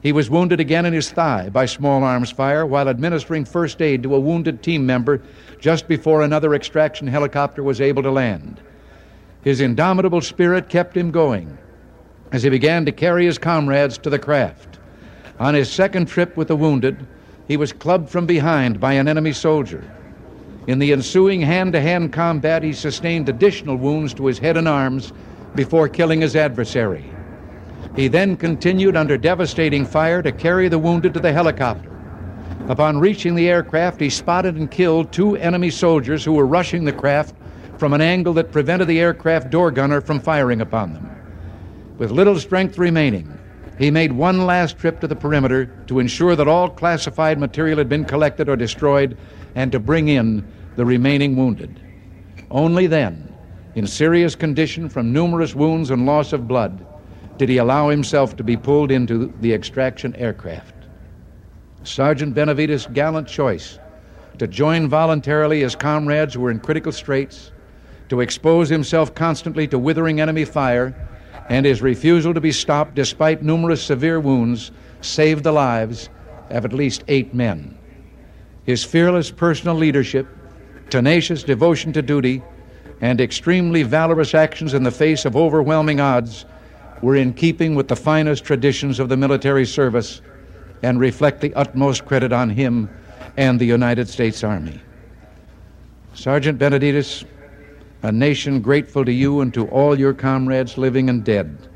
He was wounded again in his thigh by small arms fire while administering first aid to a wounded team member just before another extraction helicopter was able to land. His indomitable spirit kept him going as he began to carry his comrades to the craft. On his second trip with the wounded, he was clubbed from behind by an enemy soldier. In the ensuing hand to hand combat, he sustained additional wounds to his head and arms before killing his adversary. He then continued under devastating fire to carry the wounded to the helicopter. Upon reaching the aircraft, he spotted and killed two enemy soldiers who were rushing the craft from an angle that prevented the aircraft door gunner from firing upon them. With little strength remaining, he made one last trip to the perimeter to ensure that all classified material had been collected or destroyed and to bring in the remaining wounded. Only then, in serious condition from numerous wounds and loss of blood, did he allow himself to be pulled into the extraction aircraft. Sergeant Benavidez' gallant choice to join voluntarily his comrades who were in critical straits, to expose himself constantly to withering enemy fire, and his refusal to be stopped despite numerous severe wounds saved the lives of at least eight men. His fearless personal leadership, tenacious devotion to duty, and extremely valorous actions in the face of overwhelming odds were in keeping with the finest traditions of the military service and reflect the utmost credit on him and the United States Army. Sergeant Benavidez, a nation grateful to you and to all your comrades living and dead,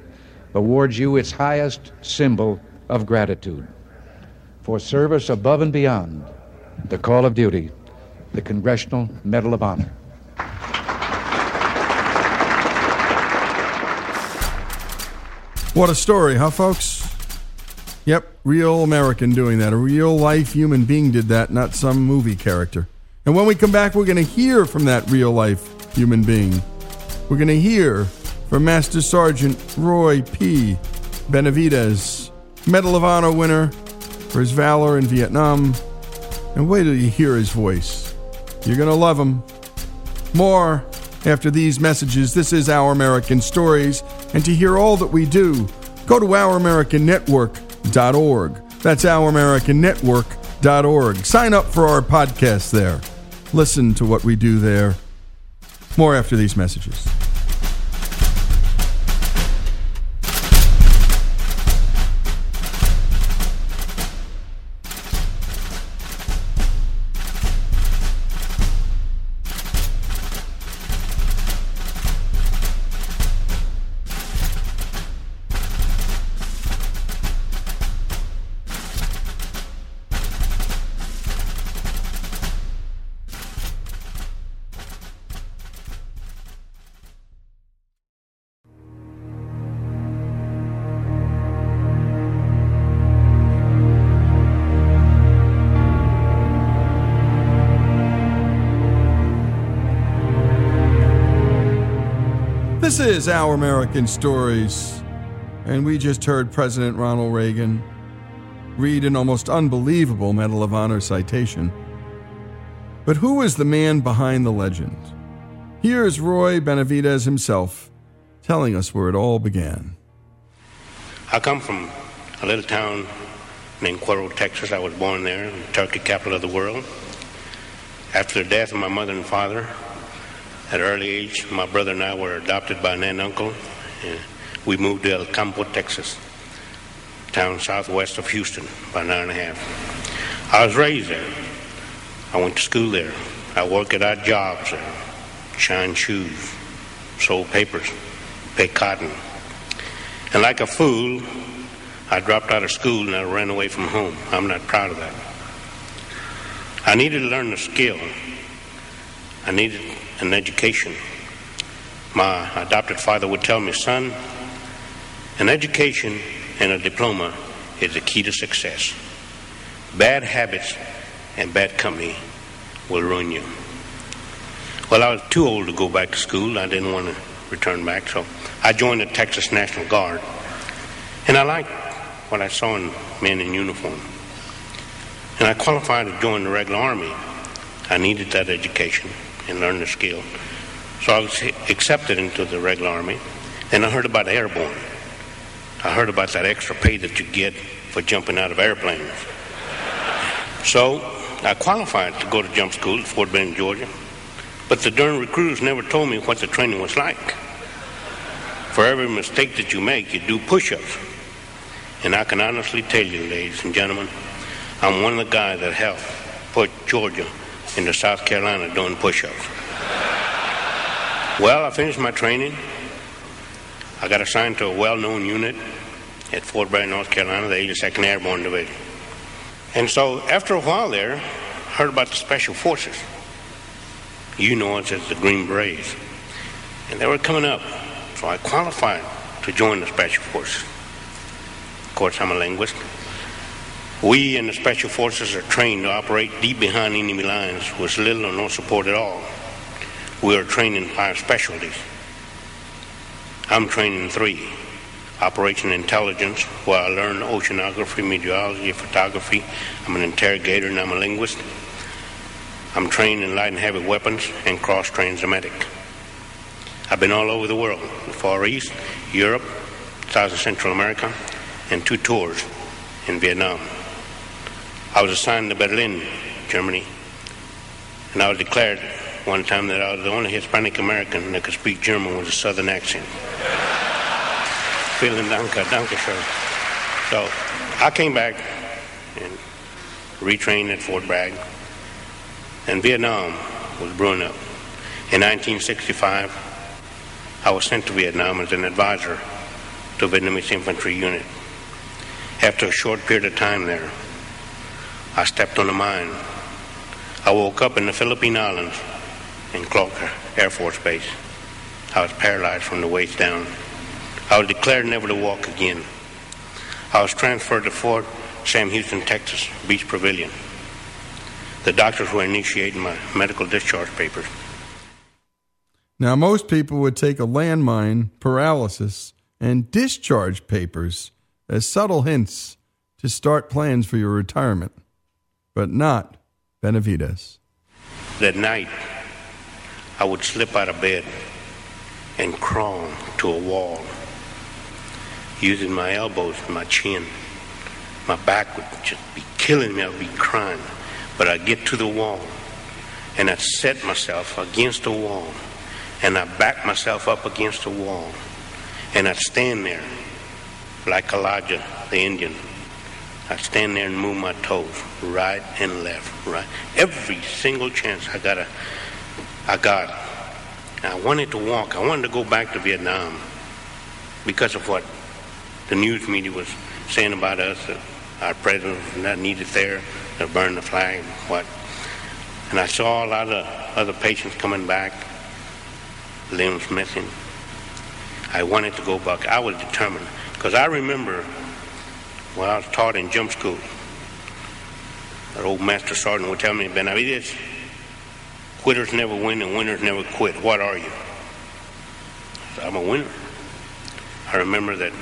awards you its highest symbol of gratitude. For service above and beyond the call of duty, the Congressional Medal of Honor. What a story, huh, folks? Yep, real American doing that. A real life human being did that, not some movie character. And when we come back, we're going to hear from that real life human being. We're going to hear from Master Sergeant Roy P. Benavidez, Medal of Honor winner for his valor in Vietnam. And wait till you hear his voice. You're going to love him. More after these messages. This is Our American Stories. And to hear all that we do, go to OurAmericanNetwork.org. That's OurAmericanNetwork.org. Sign up for our podcast there. Listen to what we do there. More after these messages. This is Our American Stories, and we just heard President Ronald Reagan read an almost unbelievable Medal of Honor citation. But who is the man behind the legend? Here's Roy Benavidez himself telling us where it all began. I come from a little town named Cuero, Texas. I was born there, the turkey capital of the world. After the death of my mother and father, at an early age, my brother and I were adopted by an aunt and uncle. And we moved to El Campo, Texas, town southwest of Houston, an hour and a half. I was raised there. I went to school there. I worked at odd jobs there, shined shoes, sold papers, picked cotton. And like a fool, I dropped out of school and I ran away from home. I'm not proud of that. I needed to learn the skill. I needed an education. My adopted father would tell me, son, an education and a diploma is the key to success. Bad habits and bad company will ruin you. Well, I was too old to go back to school. I didn't want to return back, so I joined the Texas National Guard. And I liked what I saw in men in uniform. And I qualified to join the regular army. I needed that education and learn the skill. So I was accepted into the regular army. Then I heard about airborne. I heard about that extra pay that you get for jumping out of airplanes. So I qualified to go to jump school at Fort Benning, Georgia. But the darn recruiters never told me what the training was like. For every mistake that you make, you do push ups. And I can honestly tell you, ladies and gentlemen, I'm one of the guys that helped put Georgia into South Carolina doing push ups. Well, I finished my training. I got assigned to a well known unit at Fort Bragg, North Carolina, the 82nd Airborne Division. And so after a while there, I heard about the Special Forces. You know us as the Green Berets. And they were coming up. So I qualified to join the Special Forces. Of course, I'm a linguist. We in the Special Forces are trained to operate deep behind enemy lines with little or no support at all. We are trained in five specialties. I'm trained in three operation intelligence, where I learn oceanography, meteorology, photography. I'm an interrogator and I'm a linguist. I'm trained in light and heavy weapons and cross trained as a medic. I've been all over the world, the Far East, Europe, South and Central America, and two tours in Vietnam. I was assigned to Berlin, Germany, and I was declared one time that I was the only Hispanic American that could speak German with a southern accent. Vielen Dank, danke schön. So I came back and retrained at Fort Bragg, and Vietnam was brewing up. In 1965, I was sent to Vietnam as an advisor to a Vietnamese infantry unit. After a short period of time there, I stepped on a mine. I woke up in the Philippine Islands in Clark Air Force Base. I was paralyzed from the waist down. I was declared never to walk again. I was transferred to Fort Sam Houston, Texas, Beach Pavilion. The doctors were initiating my medical discharge papers. Now, most people would take a landmine, paralysis, and discharge papers as subtle hints to start plans for your retirement, but not Benavidez. That night, I would slip out of bed and crawl to a wall, using my elbows and my chin. My back would just be killing me. I would be crying. But I'd get to the wall, and I'd set myself against the wall, and I'd back myself up against the wall, and I'd stand there like Elijah the Indian. I'd stand there and move my toes right and left, right. Every single chance I got a, I got. I wanted to walk. I wanted to go back to Vietnam because of what the news media was saying about us. That our president was not needed there. They burned the flag. What? And I saw a lot of other patients coming back, limbs missing. I wanted to go back. I was determined because I remember when I was taught in jump school. That old master sergeant would tell me, Benavidez, quitters never win and winners never quit. What are you? Said, I'm a winner. I remember that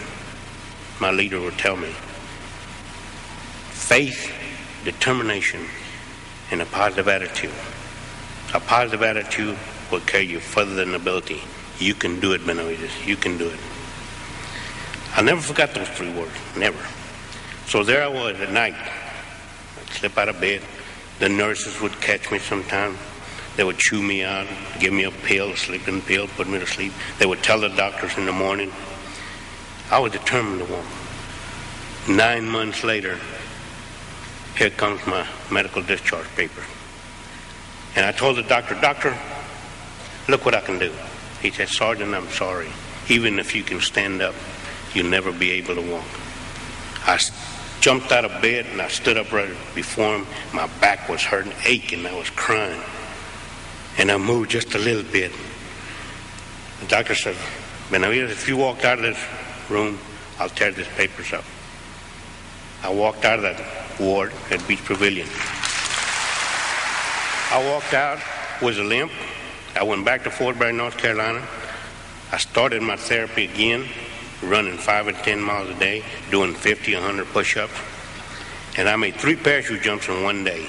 my leader would tell me faith, determination, and a positive attitude. A positive attitude will carry you further than ability. You can do it, Benavidez. You can do it. I never forgot those three words. Never. So there I was at night. I'd slip out of bed. The nurses would catch me sometime. They would chew me out, give me a pill, a sleeping pill, put me to sleep. They would tell the doctors in the morning. I was determined to walk. Nine months later, here comes my medical discharge paper. And I told the doctor, Doctor, look what I can do. He said, Sergeant, I'm sorry. Even if you can stand up, you'll never be able to walk. I jumped out of bed and I stood up right before him. My back was hurting, aching. I was crying. And I moved just a little bit. The doctor said, Benavidez, if you walked out of this room, I'll tear these papers up. I walked out of that ward at Beach Pavilion. I walked out with a limp. I went back to Fort Bragg, North Carolina. I started my therapy again, running five and 10 miles a day, doing 50, 100 push ups. And I made three parachute jumps in one day.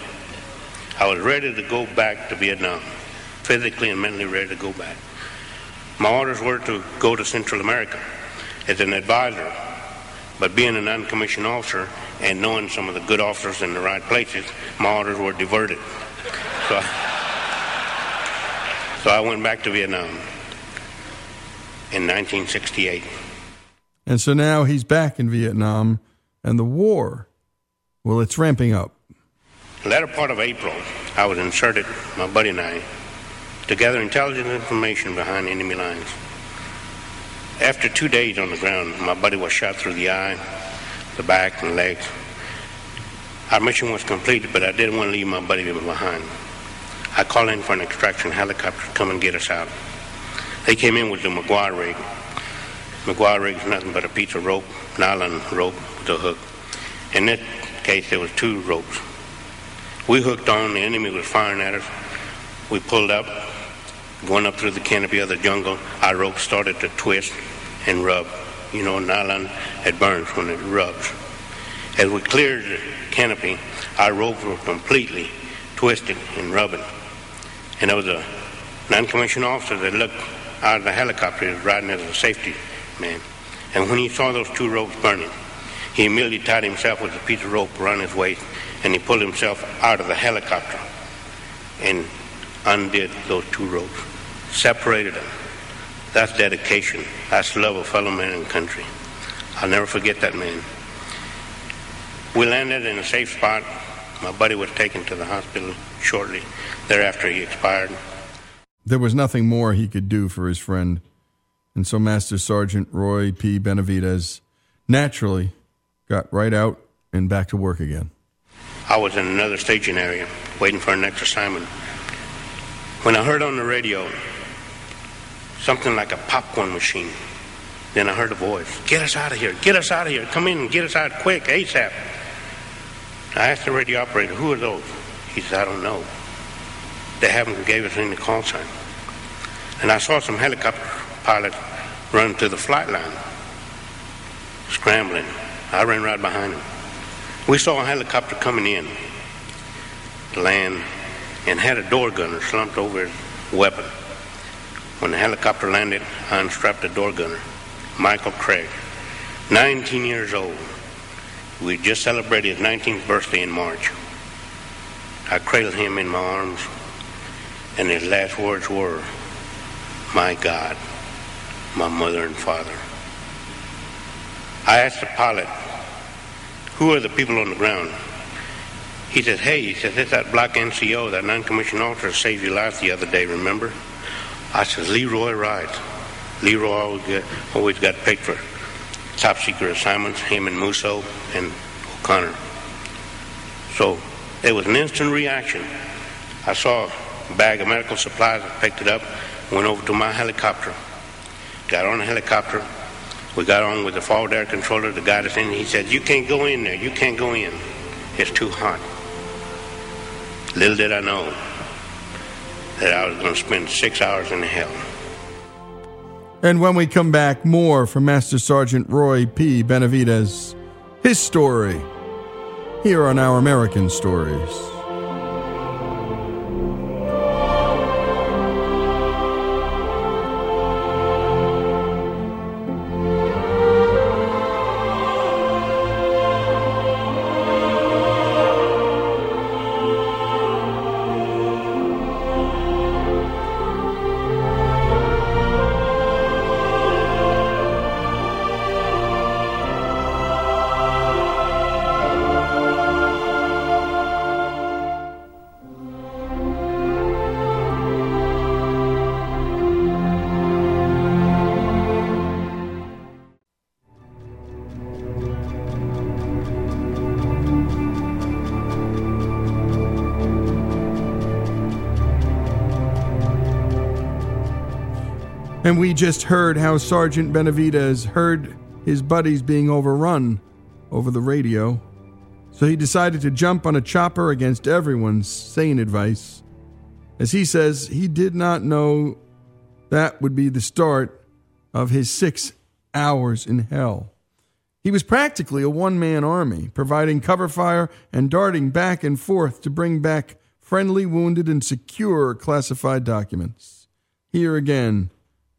I was ready to go back to Vietnam, physically and mentally ready to go back. My orders were to go to Central America as an advisor, but being a non-commissioned officer and knowing some of the good officers in the right places, my orders were diverted. So I, so I went back to Vietnam in 1968. And so now he's back in Vietnam, and the war, well, it's ramping up. Latter part of April, I was inserted, my buddy and I, to gather intelligence information behind enemy lines. After two days on the ground, my buddy was shot through the eye, the back, and legs. Our mission was completed, but I didn't want to leave my buddy behind. I called in for an extraction helicopter to come and get us out. They came in with the McGuire rig. McGuire rig is nothing but a piece of rope, nylon rope with a hook. In this case, there was two ropes. We hooked on, the enemy was firing at us. We pulled up, going up through the canopy of the jungle. Our rope started to twist and rub. You know, nylon, it burns when it rubs. As we cleared the canopy, our ropes were completely twisted and rubbing. And there was a non-commissioned officer that looked out of the helicopter, he was riding as a safety man. And when he saw those two ropes burning, he immediately tied himself with a piece of rope around his waist and he pulled himself out of the helicopter and undid those two ropes, separated them. That's dedication. That's love of fellow man and country. I'll never forget that man. We landed in a safe spot. My buddy was taken to the hospital shortly thereafter he expired. There was nothing more he could do for his friend. And so Master Sergeant Roy P. Benavidez naturally got right out and back to work again. I was in another staging area waiting for our next assignment. When I heard on the radio something like a popcorn machine, then I heard a voice Get us out of here! Get us out of here! Come in and get us out quick, ASAP! I asked the radio operator, Who are those? He said, I don't know. They haven't gave us any call sign. And I saw some helicopter pilots run to the flight line, scrambling. I ran right behind him. We saw a helicopter coming in land and had a door gunner slumped over his weapon. When the helicopter landed, I unstrapped the door gunner, Michael Craig, 19 years old. We just celebrated his 19th birthday in March. I cradled him in my arms, and his last words were, My God, my mother and father. I asked the pilot, Who are the people on the ground? He said, Hey, he said, it's that black NCO, that non commissioned officer saved your life the other day, remember? I said, Leroy Wright. Leroy always got, always got picked for top secret assignments, him and Musso and O'Connor. So it was an instant reaction. I saw a bag of medical supplies, I picked it up, went over to my helicopter, got on a helicopter. We got on with the forward air controller, the guy that's in. He said, You can't go in there. You can't go in. It's too hot. Little did I know that I was going to spend six hours in hell. And when we come back, more from Master Sergeant Roy P. Benavidez, his story, here on Our American Stories. Just heard how Sergeant Benavidez heard his buddies being overrun over the radio. So he decided to jump on a chopper against everyone's sane advice As he says, he did not know that would be the start of his six hours in hell. He was practically a one man army, providing cover fire and darting back and forth to bring back friendly, wounded, and secure classified documents. Here again,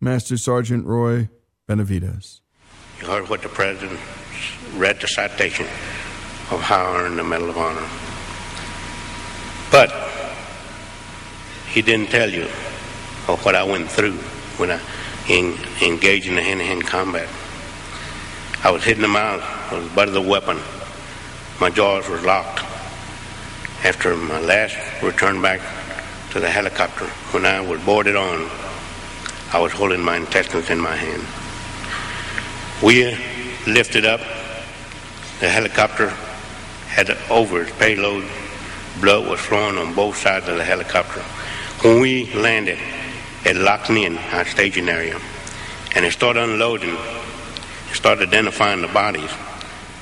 Master Sergeant Roy Benavidez. You heard what the president read the citation of how I earned the Medal of Honor. But he didn't tell you of what I went through when I in, engaged in the hand-to-hand combat. I was hitting the out with the butt of the weapon. My jaws were locked. After my last return back to the helicopter, when I was boarded on, I was holding my intestines in my hand. We lifted up. The helicopter had over its payload. Blood was flowing on both sides of the helicopter. When we landed, it locked me in our staging area. And it started unloading, it started identifying the bodies.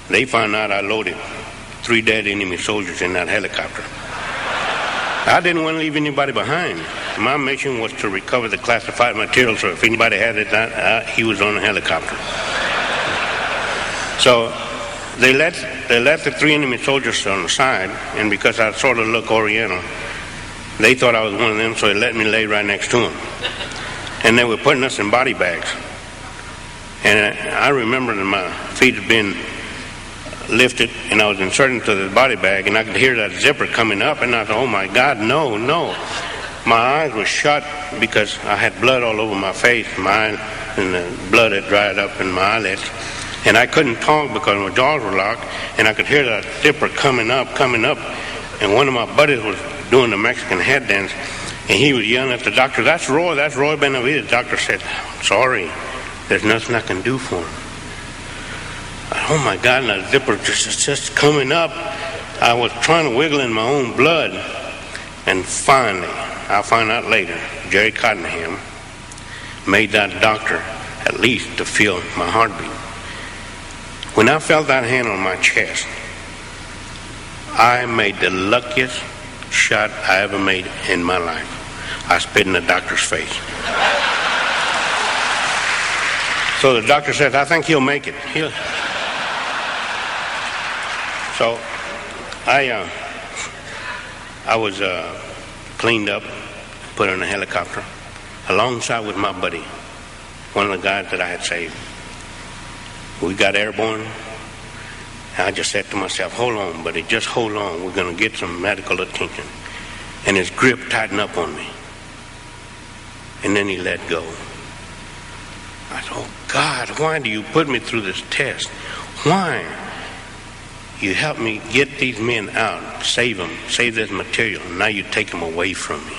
They found out I loaded three dead enemy soldiers in that helicopter. I didn't want to leave anybody behind. My mission was to recover the classified material, so if anybody had it, he was on a helicopter. So they let they left the three enemy soldiers on the side, and because I sort of look Oriental, they thought I was one of them, so they let me lay right next to them. And they were putting us in body bags. And I remember that my feet had been lifted, and I was inserted into the body bag, and I could hear that zipper coming up, and I thought, oh my God, no, no. My eyes were shut because I had blood all over my face, eyes, and the blood had dried up in my eyelids. And I couldn't talk because my jaws were locked, and I could hear that zipper coming up, coming up. And one of my buddies was doing the Mexican head dance, and he was yelling at the doctor, That's Roy, that's Roy Benavidez. The doctor said, Sorry, there's nothing I can do for him. Oh my God, and the zipper just, just coming up. I was trying to wiggle in my own blood. And finally, I'll find out later, Jerry Cottenham made that doctor at least to feel my heartbeat. When I felt that hand on my chest, I made the luckiest shot I ever made in my life. I spit in the doctor's face. So the doctor says, I think he'll make it. He'll... So I, uh, I was uh, cleaned up, put in a helicopter, alongside with my buddy, one of the guys that I had saved. We got airborne. I just said to myself, hold on, buddy, just hold on. We're going to get some medical attention. And his grip tightened up on me. And then he let go. I thought, oh, God, why do you put me through this test? Why? You helped me get these men out, save them, save this material. And now you take them away from me.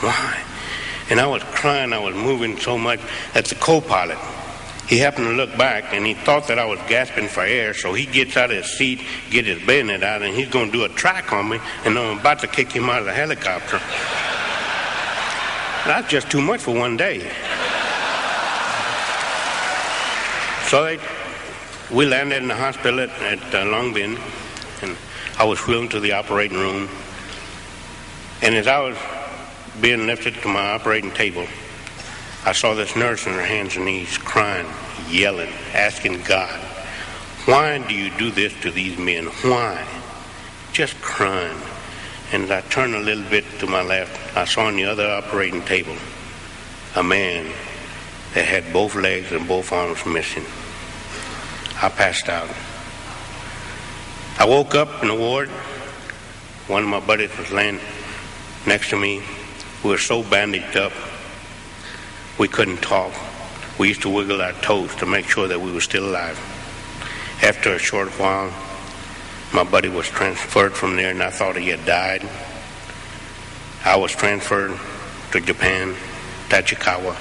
Why? And I was crying, I was moving so much that the co pilot, he happened to look back and he thought that I was gasping for air, so he gets out of his seat, get his bayonet out, and he's going to do a track on me, and I'm about to kick him out of the helicopter. That's just too much for one day. So they, we landed in the hospital at, at uh, Long Binh, and I was wheeled to the operating room. And as I was being lifted to my operating table, I saw this nurse on her hands and knees crying, yelling, asking God, why do you do this to these men? Why? Just crying. And as I turned a little bit to my left, I saw on the other operating table a man that had both legs and both arms missing. I passed out. I woke up in the ward. One of my buddies was laying next to me. We were so bandaged up we couldn't talk. We used to wiggle our toes to make sure that we were still alive. After a short while, my buddy was transferred from there, and I thought he had died. I was transferred to Japan, Tachikawa,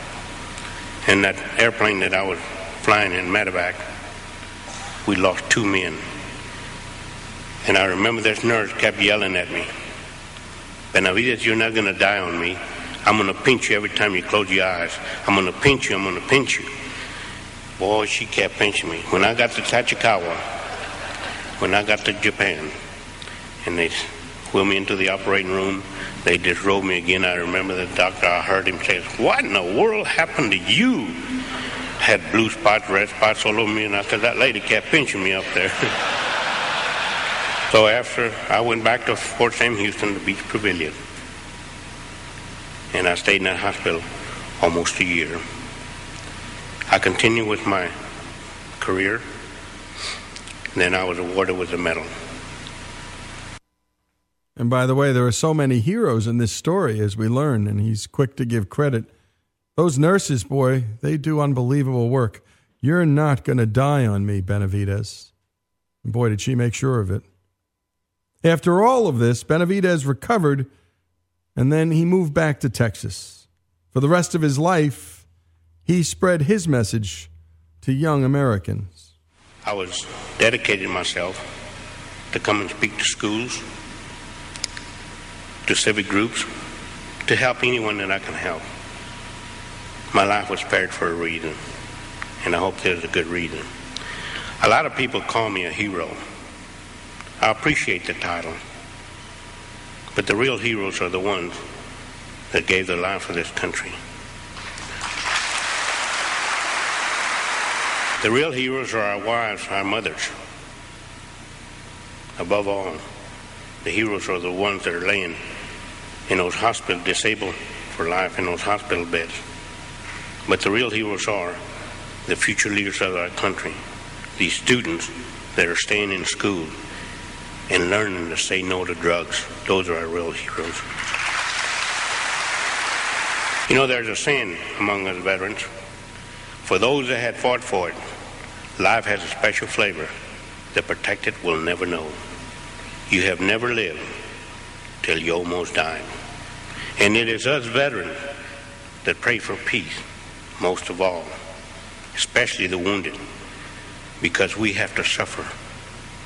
and that airplane that I was flying in, Medevac, we lost two men. And I remember this nurse kept yelling at me, Benavidez, you're not going to die on me. I'm going to pinch you every time you close your eyes. I'm going to pinch you. I'm going to pinch you. Boy, she kept pinching me. When I got to Tachikawa, when I got to Japan, and they wheeled me into the operating room. They disrobed me again. I remember the doctor, I heard him say, What in the world happened to you? Had blue spots, red spots all over me, and I said, That lady kept pinching me up there. so after I went back to Fort Sam Houston, the Beach Pavilion, and I stayed in that hospital almost a year. I continued with my career. And then I was awarded with a medal. And by the way, there are so many heroes in this story, as we learn, and he's quick to give credit. Those nurses, boy, they do unbelievable work. You're not going to die on me, Benavidez. And boy, did she make sure of it. After all of this, Benavidez recovered, and then he moved back to Texas. For the rest of his life, he spread his message to young Americans. I was dedicating myself to come and speak to schools, to civic groups, to help anyone that I can help. My life was spared for a reason, and I hope there's a good reason. A lot of people call me a hero. I appreciate the title, but the real heroes are the ones that gave their life for this country. The real heroes are our wives, our mothers. Above all, the heroes are the ones that are laying in those hospital, disabled for life in those hospital beds. But the real heroes are the future leaders of our country, these students that are staying in school and learning to say no to drugs. Those are our real heroes. You know, there's a saying among us veterans for those that had fought for it, life has a special flavor. The protected will never know. You have never lived till you almost died. And it is us veterans that pray for peace most of all, especially the wounded, because we have to suffer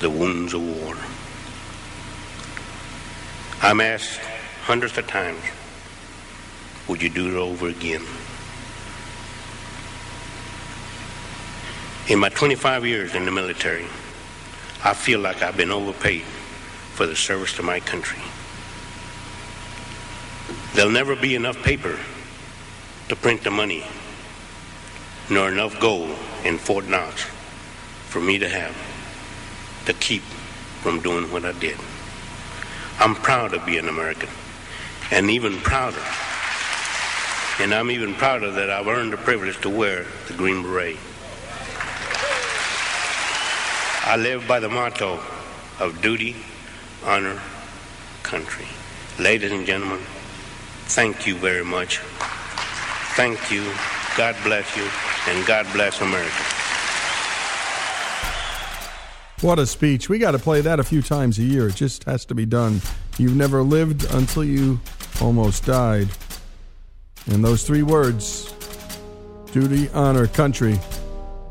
the wounds of war. I'm asked hundreds of times, would you do it over again? In my 25 years in the military, I feel like I've been overpaid for the service to my country. There'll never be enough paper to print the money, nor enough gold in Fort Knox for me to have to keep from doing what I did. I'm proud to be an American, and even prouder. And I'm even prouder that I've earned the privilege to wear the Green Beret. I live by the motto of duty, honor, country. Ladies and gentlemen, thank you very much. Thank you. God bless you, and God bless America. What a speech. We got to play that a few times a year. It just has to be done. You've never lived until you almost died. And those three words duty, honor, country.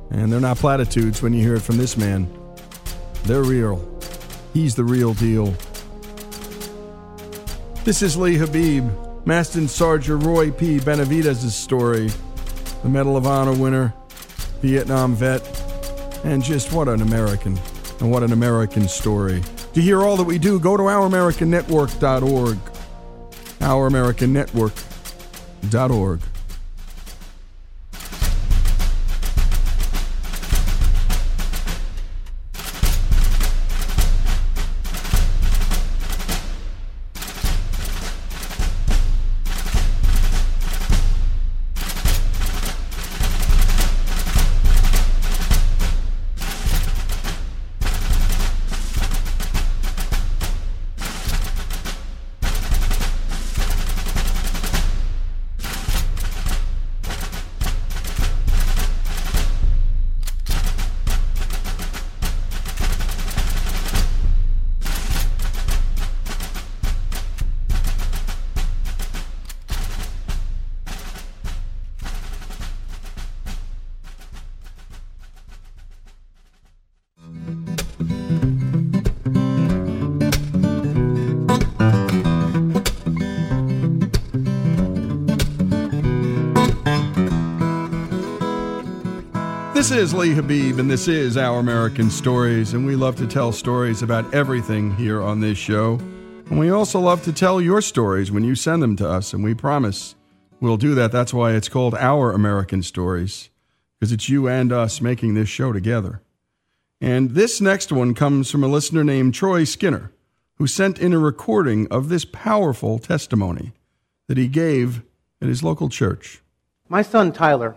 And they're not platitudes when you hear it from this man. They're real. He's the real deal. This is Lee Habib, Master Sergeant Roy P. Benavidez' story, the Medal of Honor winner, Vietnam vet, and just what an American, and what an American story. To hear all that we do, go to ouramericannetwork.org. ouramericannetwork.org. Lee Habib, and this is Our American Stories, and we love to tell stories about everything here on this show. And we also love to tell your stories when you send them to us, and we promise we'll do that. That's why it's called Our American Stories, because it's you and us making this show together. And this next one comes from a listener named Troy Skinner, who sent in a recording of this powerful testimony that he gave at his local church. My son Tyler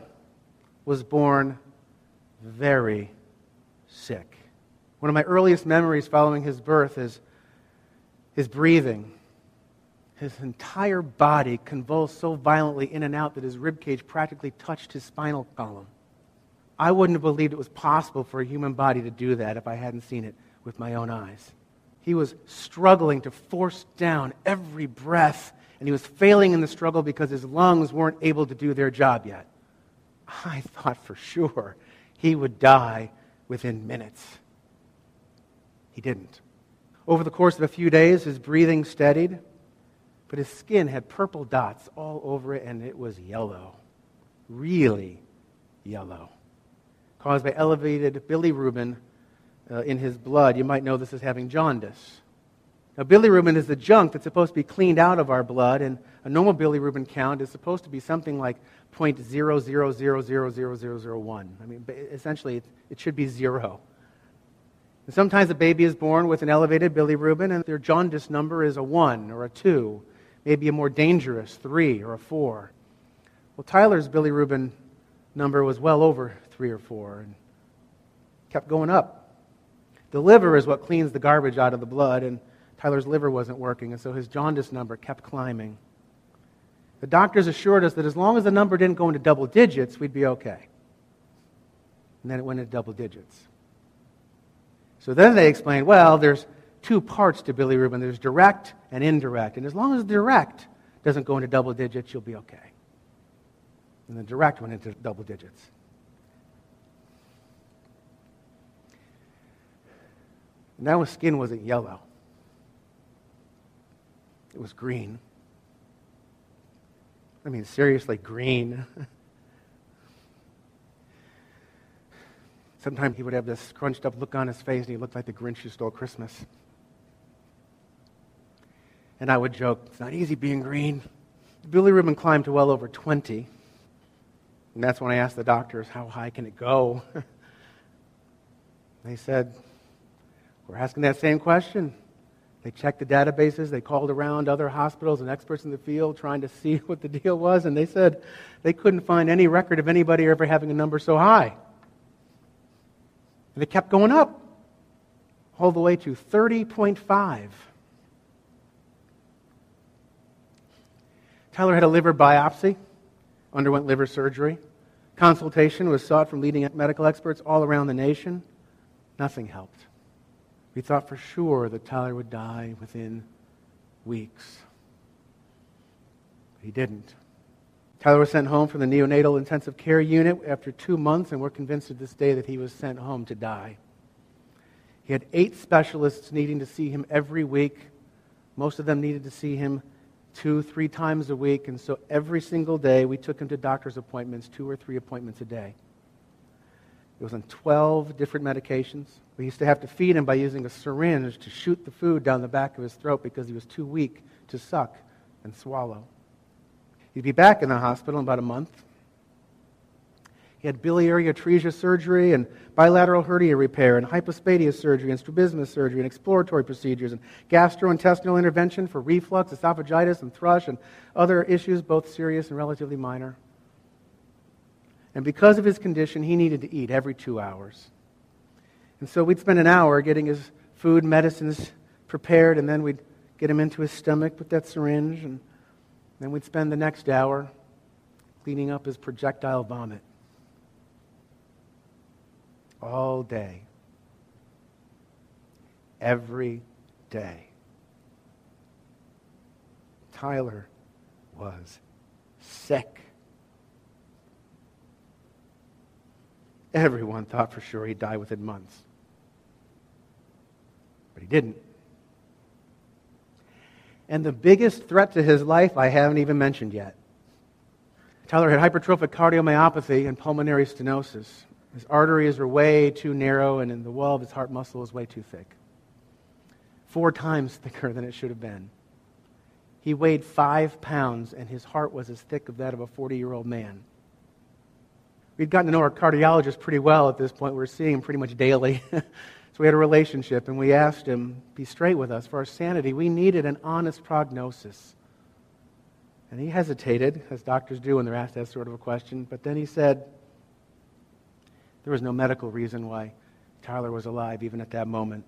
was born very sick. One of my earliest memories following his birth is his breathing. His entire body convulsed so violently in and out that his ribcage practically touched his spinal column. I wouldn't have believed it was possible for a human body to do that if I hadn't seen it with my own eyes. He was struggling to force down every breath, and he was failing in the struggle because his lungs weren't able to do their job yet. I thought for sure he would die within minutes. He didn't. Over the course of a few days, his breathing steadied, but his skin had purple dots all over it, and it was yellow. Really yellow caused by elevated bilirubin uh, in his blood. You might know this as having jaundice. Now, bilirubin is the junk that's supposed to be cleaned out of our blood, and a normal bilirubin count is supposed to be something like 0.0000001. I mean, essentially, it, should be zero. And sometimes a baby is born with an elevated bilirubin, and their jaundice number is a 1 or a 2, maybe a more dangerous 3 or a 4. Well, Tyler's bilirubin number was well over three or four, and kept going up. The liver is what cleans the garbage out of the blood, and Tyler's liver wasn't working, and so his jaundice number kept climbing. The doctors assured us that as long as the number didn't go into double digits, we'd be okay. And then it went into double digits. So then they explained, well, there's two parts to bilirubin. There's direct and indirect. And as long as direct doesn't go into double digits, you'll be okay. And the direct went into double digits. Now his skin wasn't yellow, it was green. I mean, seriously, green. Sometimes he would have this crunched up look on his face and he looked like the Grinch who stole Christmas. And I would joke, it's not easy being green. Billy bilirubin climbed to well over 20. And that's when I asked the doctors, how high can it go? they said, we're asking that same question. They checked the databases, they called around other hospitals and experts in the field trying to see what the deal was, and they said they couldn't find any record of anybody ever having a number so high. And it kept going up, all the way to 30.5. Tyler had a liver biopsy, underwent liver surgery. Consultation was sought from leading medical experts all around the nation. Nothing helped. We thought for sure that Tyler would die within weeks. He didn't. Tyler was sent home from the neonatal intensive care unit after two months, and we're convinced to this day that he was sent home to die. He had eight specialists needing to see him every week. Most of them needed to see him two, three times a week, and so every single day we took him to doctor's appointments, two or three appointments a day. He was on 12 different medications. We used to have to feed him by using a syringe to shoot the food down the back of his throat because he was too weak to suck and swallow. He'd be back in the hospital in about a month. He had biliary atresia surgery and bilateral hernia repair and hypospadia surgery and strabismus surgery and exploratory procedures and gastrointestinal intervention for reflux, esophagitis, and thrush and other issues, both serious and relatively minor. And because of his condition, he needed to eat every two hours. And so we'd spend an hour getting his food, medicines prepared, and then we'd get him into his stomach with that syringe, and then we'd spend the next hour cleaning up his projectile vomit. All day. Every day. Tyler was sick. Everyone thought for sure he'd die within months. But he didn't. And the biggest threat to his life I haven't even mentioned yet. Tyler had hypertrophic cardiomyopathy and pulmonary stenosis. His arteries were way too narrow, and in the wall of his heart muscle was way too thick. four times thicker than it should have been. He weighed five pounds, and his heart was as thick as that of a 40 year old man. We'd gotten to know our cardiologist pretty well at this point. We were seeing him pretty much daily. so we had a relationship, and we asked him, be straight with us. For our sanity, we needed an honest prognosis. And he hesitated, as doctors do when they're asked that sort of a question. But then he said, there was no medical reason why Tyler was alive even at that moment.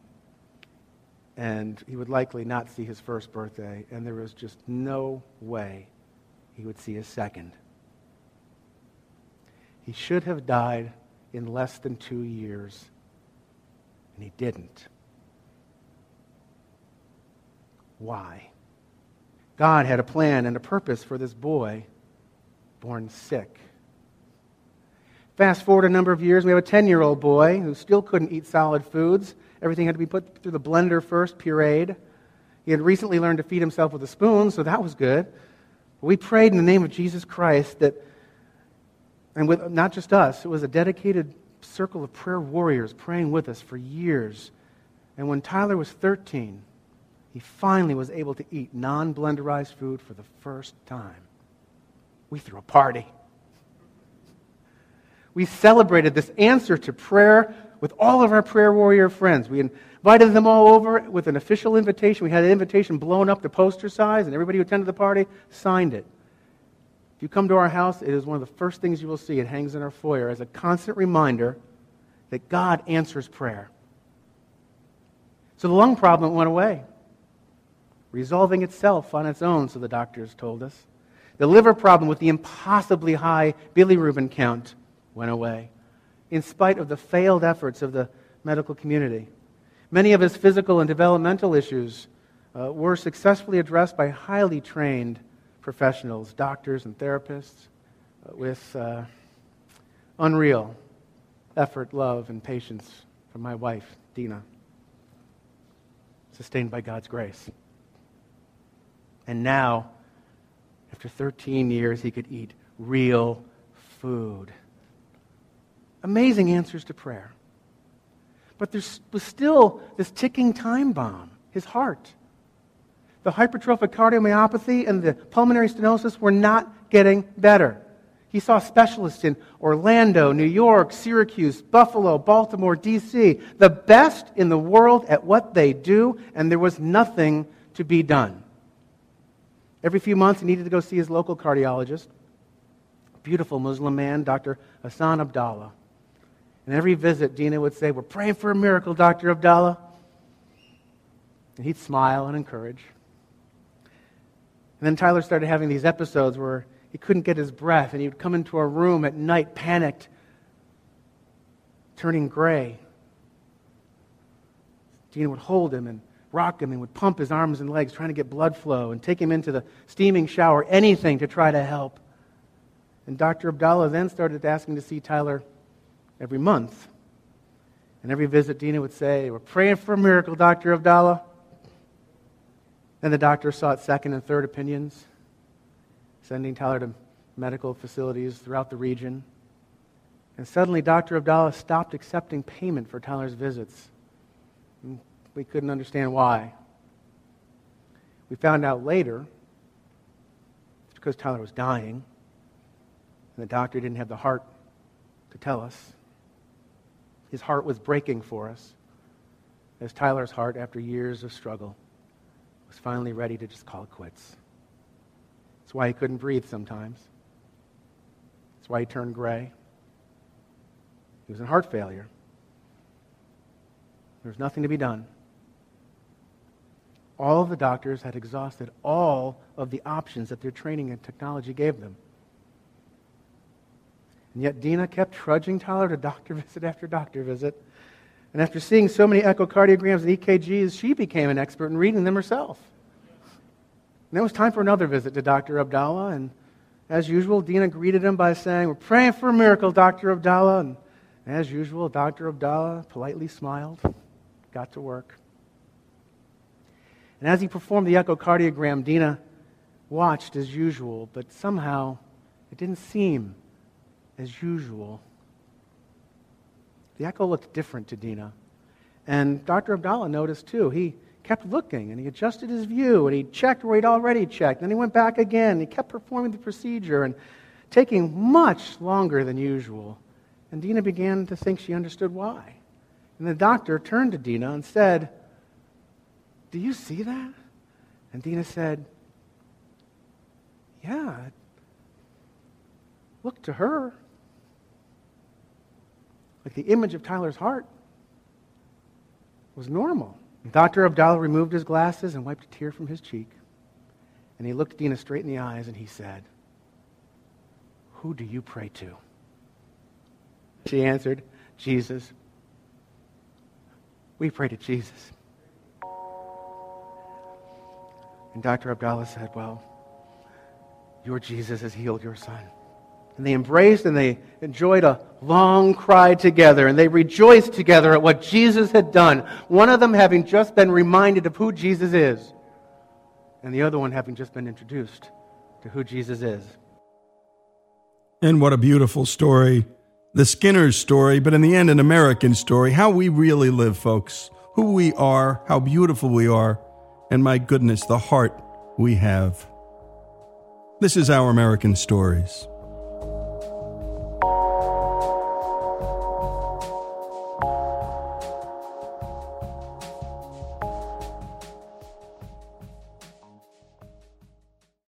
And he would likely not see his first birthday, and there was just no way he would see his second. He should have died in less than two years, and he didn't. Why? God had a plan and a purpose for this boy born sick. Fast forward a number of years, we have a 10 year old boy who still couldn't eat solid foods. Everything had to be put through the blender first, pureed. He had recently learned to feed himself with a spoon, so that was good. We prayed in the name of Jesus Christ that, and with not just us, it was a dedicated circle of prayer warriors praying with us for years. And when Tyler was 13, he finally was able to eat non blenderized food for the first time. We threw a party. We celebrated this answer to prayer with all of our prayer warrior friends. We invited them all over with an official invitation. We had an invitation blown up to poster size, and everybody who attended the party signed it. If you come to our house, it is one of the first things you will see. It hangs in our foyer as a constant reminder that God answers prayer. So the lung problem went away, resolving itself on its own, so the doctors told us. The liver problem with the impossibly high bilirubin count went away, in spite of the failed efforts of the medical community. Many of his physical and developmental issues uh, were successfully addressed by highly trained professionals, doctors and therapists, uh, with uh, unreal effort, love, and patience from my wife, Dina, sustained by God's grace. And now, after 13 years, he could eat real food amazing answers to prayer. But there was still this ticking time bomb his heart. The hypertrophic cardiomyopathy and the pulmonary stenosis were not getting better. He saw specialists in Orlando, New York, Syracuse, Buffalo, Baltimore, D.C., the best in the world at what they do, and there was nothing to be done. Every few months, he needed to go see his local cardiologist, a beautiful Muslim man, Dr. Hassan Abdallah. And every visit, Dina would say, We're praying for a miracle, Dr. Abdallah. And he'd smile and encourage. And then Tyler started having these episodes where he couldn't get his breath, and he would come into our room at night, panicked, turning gray. Dina would hold him and rock him and would pump his arms and legs, trying to get blood flow, and take him into the steaming shower, anything to try to help. And Dr. Abdallah then started asking to see Tyler every month. And every visit, Dina would say, We're praying for a miracle, Dr. Abdallah. Then the doctor sought second and third opinions, sending Tyler to medical facilities throughout the region. And suddenly, Dr. Abdallah stopped accepting payment for Tyler's visits. We couldn't understand why. We found out later it's because Tyler was dying, and the doctor didn't have the heart to tell us. His heart was breaking for us, as Tyler's heart, after years of struggle, was finally ready to just call it quits. That's why he couldn't breathe sometimes. That's why he turned gray. He was in heart failure. There was nothing to be done. All of the doctors had exhausted all of the options that their training and technology gave them. And yet Dina kept trudging Tyler to doctor visit after doctor visit. And after seeing so many echocardiograms and EKGs, she became an expert in reading them herself. And it was time for another visit to Dr. Abdallah. And as usual, Dina greeted him by saying, We're praying for a miracle, Dr. Abdallah. And as usual, Dr. Abdallah politely smiled, got to work. And as he performed the echocardiogram, Dina watched as usual, but somehow it didn't seem as usual. The echo looked different to Dina. And Dr. Abdallah noticed too. He, kept looking and he adjusted his view and he checked where he'd already checked. Then he went back again. And he kept performing the procedure and taking much longer than usual. And Dina began to think she understood why. And the doctor turned to Dina and said, Do you see that? And Dina said, Yeah. Look to her. The image of Tyler's heart was normal. Dr. Abdallah removed his glasses and wiped a tear from his cheek. And he looked Dina straight in the eyes and he said, Who do you pray to? She answered, Jesus. We pray to Jesus. And Dr. Abdallah said, Well, your Jesus has healed your son. And they embraced and they enjoyed a long cry together and they rejoiced together at what Jesus had done. One of them having just been reminded of who Jesus is, and the other one having just been introduced to who Jesus is. And what a beautiful story. The Skinner's story, but in the end, an American story. How we really live, folks. Who we are, how beautiful we are, and my goodness, the heart we have. This is Our American Stories.